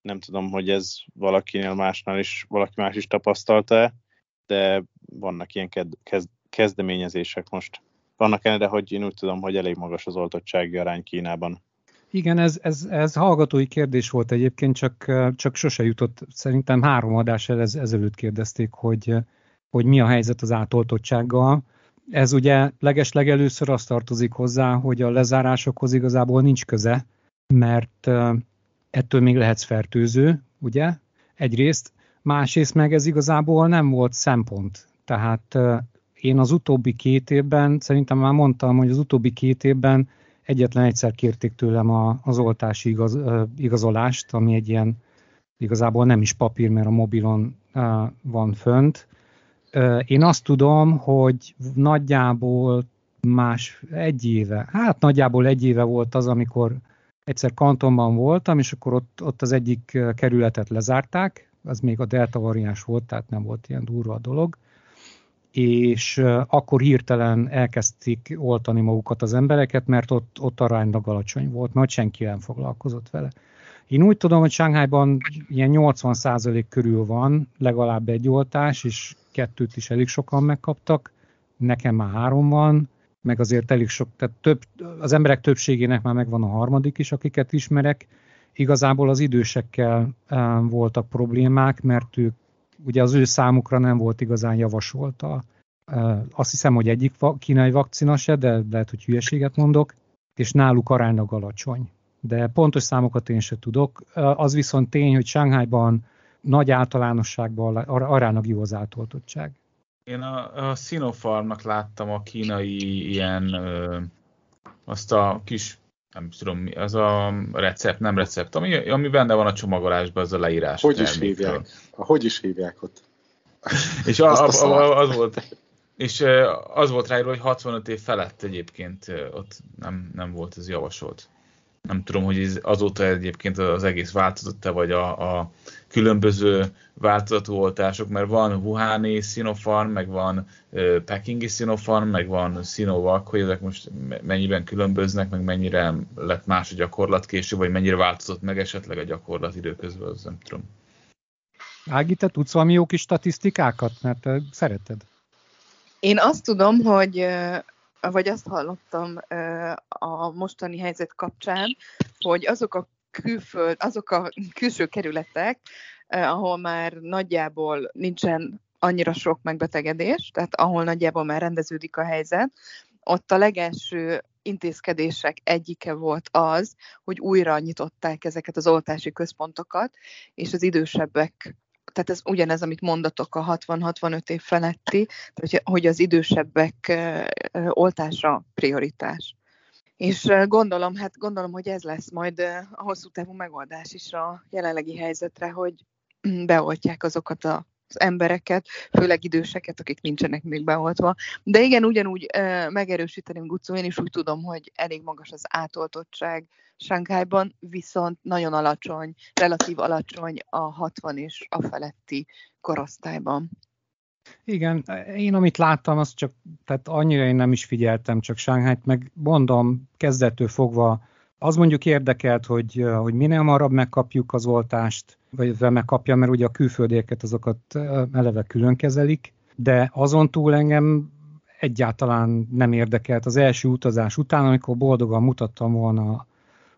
Nem tudom, hogy ez valakinél másnál is, valaki más is tapasztalta-e, de vannak ilyen ked- kezd- kezdeményezések most. Vannak ellenére, hogy én úgy tudom, hogy elég magas az oltottsági arány Kínában.
Igen, ez, ez, ez hallgatói kérdés volt egyébként, csak, csak sose jutott, szerintem három adás ez, ezelőtt kérdezték, hogy, hogy mi a helyzet az átoltottsággal. Ez ugye legeslegelőször azt tartozik hozzá, hogy a lezárásokhoz igazából nincs köze, mert ettől még lehetsz fertőző, ugye? Egyrészt, másrészt meg ez igazából nem volt szempont. Tehát én az utóbbi két évben, szerintem már mondtam, hogy az utóbbi két évben egyetlen egyszer kérték tőlem a, az oltási igaz, igazolást, ami egy ilyen igazából nem is papír, mert a mobilon van fönt. Én azt tudom, hogy nagyjából más, egy éve, hát nagyjából egy éve volt az, amikor egyszer kantonban voltam, és akkor ott, ott az egyik kerületet lezárták, az még a delta variáns volt, tehát nem volt ilyen durva a dolog, és akkor hirtelen elkezdték oltani magukat az embereket, mert ott, ott aránylag alacsony volt, mert senki nem foglalkozott vele. Én úgy tudom, hogy Sánghájban ilyen 80% körül van legalább egy oltás, és kettőt is elég sokan megkaptak, nekem már három van, meg azért elég sok, tehát több, az emberek többségének már megvan a harmadik is, akiket ismerek. Igazából az idősekkel um, voltak problémák, mert ők ugye az ő számukra nem volt igazán javasolt a, uh, azt hiszem, hogy egyik kínai vakcina se, de lehet, hogy hülyeséget mondok, és náluk aránylag alacsony. De pontos számokat én se tudok. Az viszont tény, hogy Shanghaiban nagy általánosságban ar- aránylag jó az átoltottság.
Én a, a Sinopharmnak láttam a kínai ilyen, ö, azt a kis, nem tudom mi, az a recept, nem recept, ami, ami benne van a csomagolásban, az a leírás. a
Hogy is
termékről.
hívják? Hogy is hívják ott?
És a,
a
a, a, az volt, és az volt ráírva, hogy 65 év felett egyébként ott nem, nem volt ez javasolt. Nem tudom, hogy ez azóta egyébként az egész változott-e, vagy a, a különböző változatú oltások, mert van Wuhani Sinopharm, meg van ö, Pekingi Sinopharm, meg van Sinovac, hogy ezek most me- mennyiben különböznek, meg mennyire lett más a gyakorlat később, vagy mennyire változott meg esetleg a gyakorlat időközben, az nem tudom.
Ági, te tudsz valami jó kis statisztikákat, mert te szereted.
Én azt tudom, hogy vagy azt hallottam a mostani helyzet kapcsán, hogy azok a külföld, azok a külső kerületek, ahol már nagyjából nincsen annyira sok megbetegedés, tehát ahol nagyjából már rendeződik a helyzet, ott a legelső intézkedések egyike volt az, hogy újra nyitották ezeket az oltási központokat, és az idősebbek, tehát ez ugyanez, amit mondatok a 60-65 év feletti, hogy, hogy az idősebbek oltása prioritás. És gondolom, hát gondolom, hogy ez lesz majd a hosszú távú megoldás is a jelenlegi helyzetre, hogy beoltják azokat a az embereket, főleg időseket, akik nincsenek még beoltva. De igen, ugyanúgy uh, megerősíteném Gucó, én is úgy tudom, hogy elég magas az átoltottság Sánkhájban, viszont nagyon alacsony, relatív alacsony a 60 és a feletti korosztályban.
Igen, én amit láttam, az csak, tehát annyira én nem is figyeltem, csak Sánkhájt, meg mondom, kezdettől fogva az mondjuk érdekelt, hogy, hogy minél hamarabb megkapjuk az oltást, vagy megkapja, mert ugye a külföldieket azokat eleve külön kezelik, de azon túl engem egyáltalán nem érdekelt az első utazás után, amikor boldogan mutattam volna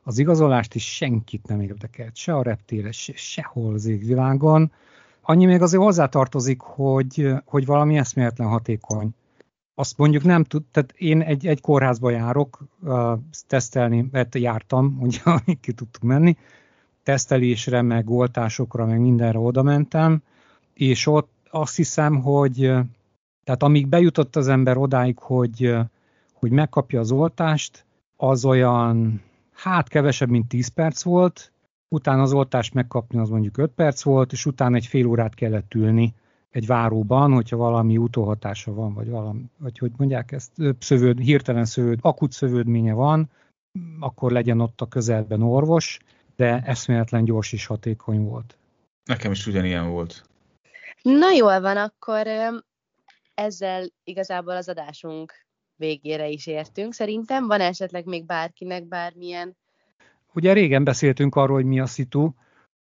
az igazolást, és senkit nem érdekelt, se a reptére, se, sehol az égvilágon. Annyi még azért hozzátartozik, hogy, hogy valami eszméletlen hatékony. Azt mondjuk nem tud, tehát én egy, egy kórházba járok, uh, tesztelni, mert jártam, ugye, ki tudtuk menni, tesztelésre, meg oltásokra, meg mindenre oda mentem, és ott azt hiszem, hogy tehát amíg bejutott az ember odáig, hogy, hogy megkapja az oltást, az olyan, hát kevesebb, mint 10 perc volt, utána az oltást megkapni az mondjuk 5 perc volt, és utána egy fél órát kellett ülni egy váróban, hogyha valami utóhatása van, vagy valami, vagy hogy mondják ezt, szövőd, hirtelen szövőd, akut szövődménye van, akkor legyen ott a közelben orvos, de eszméletlen gyors és hatékony volt.
Nekem is ugyanilyen volt.
Na jól van, akkor ezzel igazából az adásunk végére is értünk. Szerintem van esetleg még bárkinek bármilyen?
Ugye régen beszéltünk arról, hogy mi a szitu,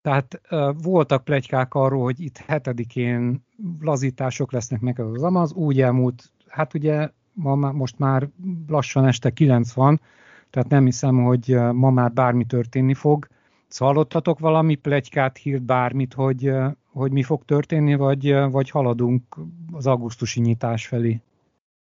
tehát voltak plegykák arról, hogy itt hetedikén lazítások lesznek meg az amaz, úgy elmúlt, hát ugye ma, most már lassan este 90, tehát nem hiszem, hogy ma már bármi történni fog. Hallottatok valami plegykát, hírt, bármit, hogy, hogy mi fog történni, vagy, vagy haladunk az augusztusi nyitás felé?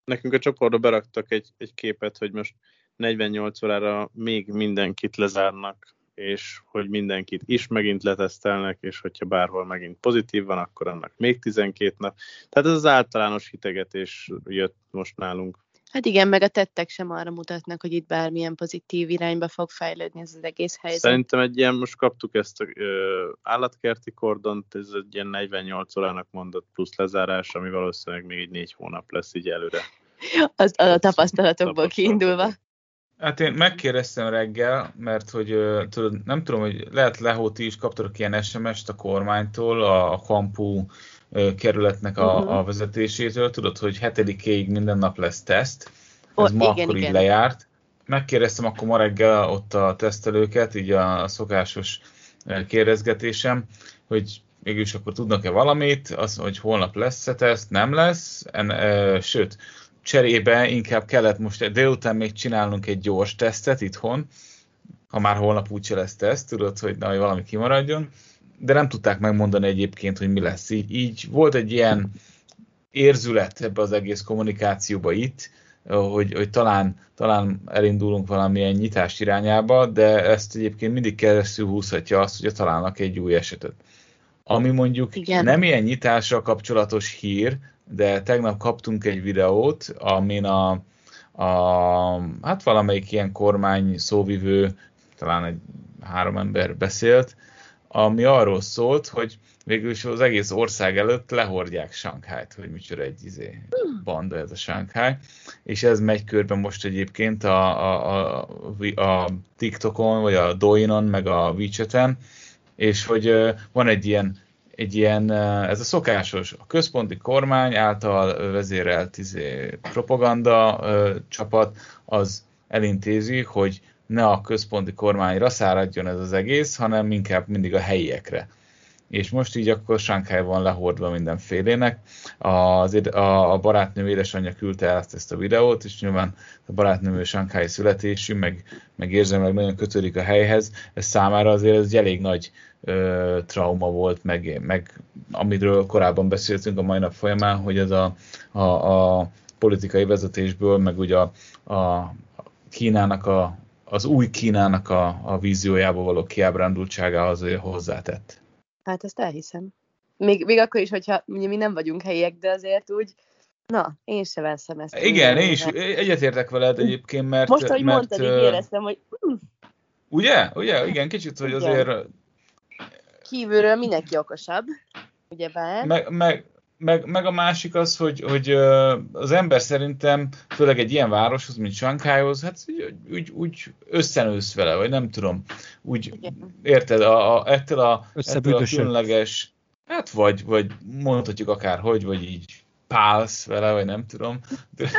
Nekünk a csoportba beraktak egy, egy képet, hogy most 48 órára még mindenkit lezárnak, és hogy mindenkit is megint letesztelnek, és hogyha bárhol megint pozitív van, akkor annak még 12 nap. Tehát ez az általános hitegetés jött most nálunk.
Hát igen, meg a tettek sem arra mutatnak, hogy itt bármilyen pozitív irányba fog fejlődni ez az egész helyzet.
Szerintem egy ilyen, most kaptuk ezt a ö, állatkerti kordont, ez egy ilyen 48 órának mondott plusz lezárás, ami valószínűleg még egy négy hónap lesz így előre.
Az a tapasztalatokból kiindulva.
Hát én megkérdeztem reggel, mert hogy tudod, nem tudom, hogy lehet Lehó, ti is kaptatok ilyen SMS-t a kormánytól, a, kampú kerületnek a, uh-huh. a vezetésétől, tudod, hogy hetedikéig minden nap lesz teszt, ez oh, ma igen, akkor igen. így lejárt. Megkérdeztem akkor ma reggel ott a tesztelőket, így a szokásos kérdezgetésem, hogy mégis akkor tudnak-e valamit, az, hogy holnap lesz-e teszt, nem lesz, en, e, sőt, cserébe inkább kellett most délután még csinálnunk egy gyors tesztet itthon, ha már holnap úgyse lesz teszt, tudod, hogy na, hogy valami kimaradjon, de nem tudták megmondani egyébként, hogy mi lesz. Így, így volt egy ilyen érzület ebbe az egész kommunikációba itt, hogy, hogy talán, talán elindulunk valamilyen nyitás irányába, de ezt egyébként mindig keresztül húzhatja azt, hogy találnak egy új esetet. Ami mondjuk Igen. nem ilyen nyitásra kapcsolatos hír, de tegnap kaptunk egy videót, amin a, a hát valamelyik ilyen kormány szóvivő, talán egy három ember beszélt, ami arról szólt, hogy végül is az egész ország előtt lehordják Sankhájt, hogy micsoda egy izé, banda ez a Sankháj, és ez megy körbe most egyébként a, a, a, a TikTokon, vagy a Doinon, meg a WeChat-en, és hogy van egy ilyen egy ilyen, ez a szokásos, a központi kormány által vezérelt izé, propaganda csapat, az elintézi, hogy ne a központi kormányra száradjon ez az egész, hanem inkább mindig a helyiekre. És most így akkor Sánkály van lehordva mindenfélének. Az, a, a barátnő édesanyja küldte el ezt, a videót, és nyilván a barátnő Sánkály születésű, meg, meg érzelmileg nagyon kötődik a helyhez. Ez számára azért ez egy elég nagy ö, trauma volt, meg, meg amiről korábban beszéltünk a mai nap folyamán, hogy ez a, a, a politikai vezetésből, meg ugye a, a Kínának a, az új Kínának a, a víziójába való kiábrándultságához hozzátett.
Hát ezt elhiszem. Még, még akkor is, hogyha ugye mi nem vagyunk helyiek, de azért úgy Na, én se veszem ezt.
Igen, én is egyetértek veled egyébként, mert...
Most, hogy
mert,
mondtad, így éreztem, hogy...
Ugye? Ugye? Igen, kicsit, hogy azért...
Kívülről mindenki okosabb, ugyebár.
Meg, meg, meg, meg a másik az, hogy, hogy az ember szerintem, főleg egy ilyen városhoz, mint Sankhájhoz, hát úgy, úgy, úgy összenősz vele, vagy nem tudom. Úgy, Igen. érted, a, a, ettől, a, ettől a különleges, hát vagy, vagy mondhatjuk akár hogy, vagy így pálsz vele, vagy nem tudom. De,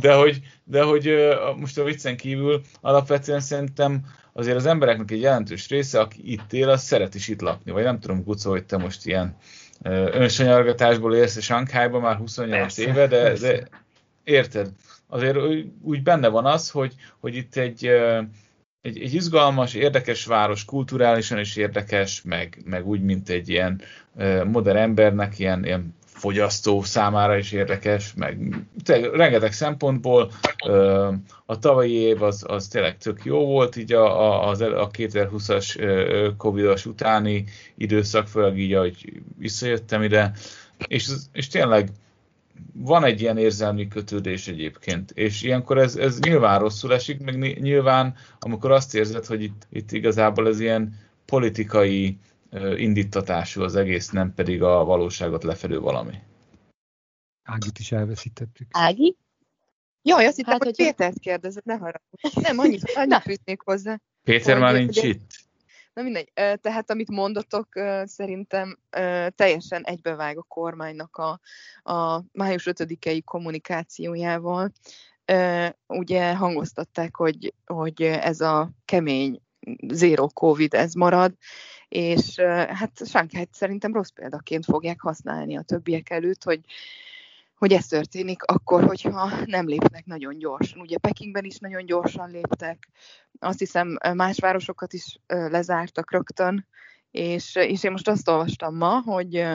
de hogy, de hogy most a viccen kívül alapvetően szerintem azért az embereknek egy jelentős része, aki itt él, az szeret is itt lakni. Vagy nem tudom, Guco, hogy te most ilyen önsanyargatásból élsz a Sankhájban már 28 persze, éve, de, de érted, azért úgy benne van az, hogy, hogy itt egy, egy, egy izgalmas, érdekes város, kulturálisan is érdekes, meg, meg úgy, mint egy ilyen modern embernek, ilyen, ilyen fogyasztó számára is érdekes, meg tényleg, rengeteg szempontból. A tavalyi év az, az tényleg tök jó volt, így a, a, a 2020-as Covid-os utáni időszak, főleg így, ahogy visszajöttem ide, és, és tényleg van egy ilyen érzelmi kötődés egyébként, és ilyenkor ez, ez nyilván rosszul esik, meg nyilván, amikor azt érzed, hogy itt, itt igazából ez ilyen politikai indítatású az egész, nem pedig a valóságot lefedő valami.
Ágit is elveszítettük.
Ági?
Jaj, azt hittem, hát, hogy, hogy Pétert kérdezett, ne haragudj. Nem, annyit, annyit fűznék hozzá.
Péter már nincs ugye, itt.
Na mindegy, tehát amit mondotok, szerintem teljesen egybevág a kormánynak a, a május 5-i kommunikációjával. Ugye hangoztatták, hogy, hogy ez a kemény zero covid ez marad, és hát Sánkhájt szerintem rossz példaként fogják használni a többiek előtt, hogy hogy ez történik akkor, hogyha nem lépnek nagyon gyorsan. Ugye Pekingben is nagyon gyorsan léptek, azt hiszem más városokat is lezártak rögtön, és, és én most azt olvastam ma, hogy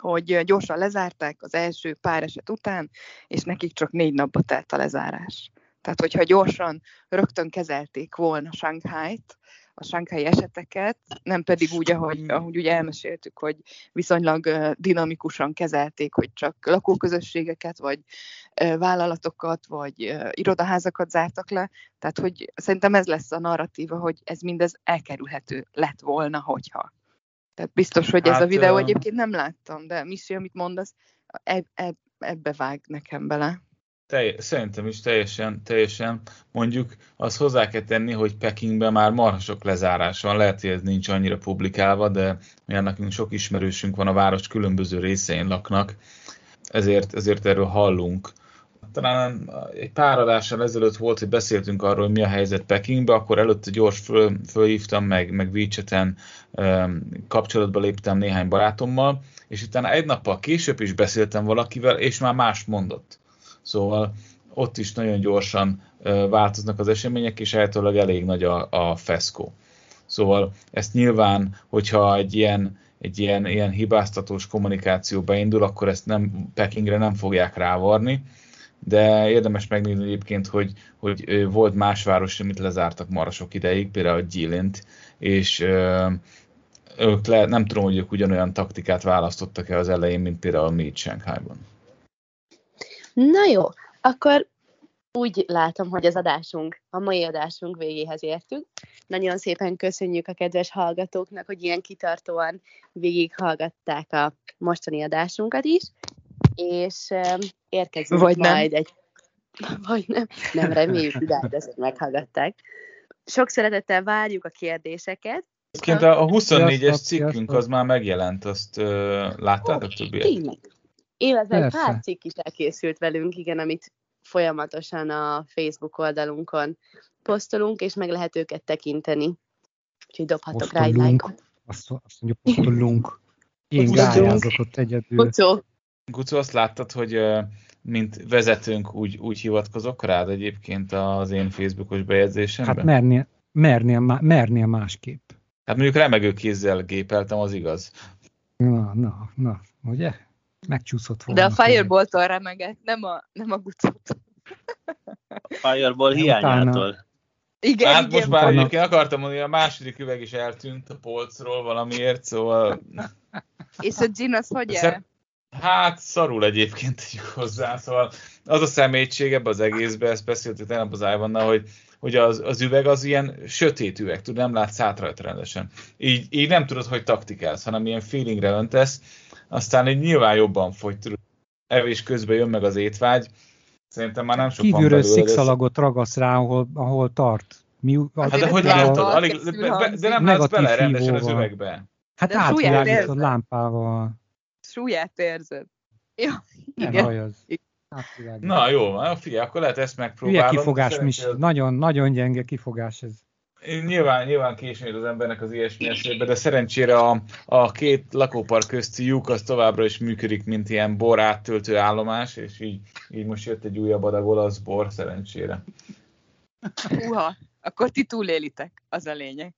hogy gyorsan lezárták az első pár eset után, és nekik csak négy napba telt a lezárás. Tehát, hogyha gyorsan rögtön kezelték volna Shanghai-t, a sánkhái eseteket, nem pedig úgy, ahogy, ahogy ugye elmeséltük, hogy viszonylag dinamikusan kezelték, hogy csak lakóközösségeket, vagy vállalatokat, vagy irodaházakat zártak le. Tehát, hogy szerintem ez lesz a narratíva, hogy ez mindez elkerülhető lett volna, hogyha. Tehát biztos, hogy hát, ez a videó egyébként nem láttam, de Misi, amit mondasz, eb, eb, ebbe vág nekem bele.
Telj, szerintem is teljesen, teljesen. Mondjuk azt hozzá kell tenni, hogy Pekingben már marha sok lezárás van. Lehet, hogy ez nincs annyira publikálva, de olyan nekünk sok ismerősünk van a város különböző részein laknak, ezért, ezért erről hallunk. Talán egy pár adással ezelőtt volt, hogy beszéltünk arról, hogy mi a helyzet Pekingben, akkor előtte gyors föl, fölhívtam, meg, meg WeChat-en kapcsolatba léptem néhány barátommal, és utána egy nappal később is beszéltem valakivel, és már más mondott Szóval ott is nagyon gyorsan változnak az események, és általában elég nagy a, a feszkó. Szóval ezt nyilván, hogyha egy ilyen, egy ilyen, ilyen hibáztatós kommunikáció beindul, akkor ezt nem Pekingre nem fogják rávarni, de érdemes megnézni egyébként, hogy, hogy volt más város, amit lezártak marra sok ideig, például Gyilint, és ők le, nem tudom, hogy ők ugyanolyan taktikát választottak-e az elején, mint például mi itt Shanghai-ban.
Na jó, akkor úgy látom, hogy az adásunk, a mai adásunk végéhez értünk. Nagyon szépen köszönjük a kedves hallgatóknak, hogy ilyen kitartóan végighallgatták a mostani adásunkat is, és érkezünk Vagy majd nem. egy... Vagy nem, nem reméljük, de ezt meghallgatták. Sok szeretettel várjuk a kérdéseket.
Egyébként a 24-es cikkünk az már megjelent, azt uh, láttátok többiek?
Tényleg. Illetve egy pár cikk is elkészült velünk, igen, amit folyamatosan a Facebook oldalunkon posztolunk, és meg lehet őket tekinteni. Úgyhogy dobhatok posztolunk. rá egy lájkot.
Azt, azt mondja, posztolunk. Én gályázok ott egyedül.
Gucó.
Gucó, azt láttad, hogy mint vezetőnk úgy, úgy hivatkozok rád egyébként az én Facebookos bejegyzésemben?
Hát mernél, mernél, mernél másképp.
Hát mondjuk remegő kézzel gépeltem, az igaz.
Na, na, na, ugye? Megcsúszott
volna. De a Fireball-tól remegett, nem a, nem a gucot.
A Fireball hiányától.
Igen, hát igen, most már egyébként akartam mondani, a második üveg is eltűnt a polcról valamiért, szóval...
És a gin az hogy el?
Hát szarul egyébként tegyük hozzá, szóval az a szemétség ebbe az egészbe, ezt beszéltük tegnap az Ivannal, hogy, hogy az, az üveg az ilyen sötét üveg, tud, nem látsz át rajta rendesen. Így, így nem tudod, hogy taktikálsz, hanem ilyen feelingre öntesz, aztán így nyilván jobban fogy, tudod, evés közben jön meg az étvágy, szerintem már nem sok
Kívülről szikszalagot ragasz rá, ahol, ahol tart.
Mi, hát de hogy látod, alig, de, be, de nem látsz bele rendesen az üvegbe.
Hát átvilágítod lámpával.
Súlyát érzed. Ja,
igen. Nem.
Na jó, figyelj, akkor lehet ezt megpróbálni.
Hülye kifogás, mis, nagyon, nagyon gyenge kifogás ez.
Nyilván, nyilván későn az embernek az ilyesmi eszébe, de szerencsére a, a két lakópark közti lyuk az továbbra is működik, mint ilyen bor áttöltő állomás, és így, így most jött egy újabb adag olasz bor, szerencsére.
Uha, akkor ti túlélitek, az a lényeg.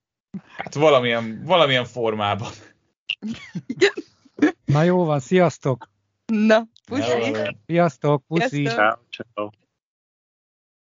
Hát valamilyen, valamilyen formában.
Na jó van, sziasztok!
Na, puszi!
Sziasztok, puszi!
Ciao, ciao.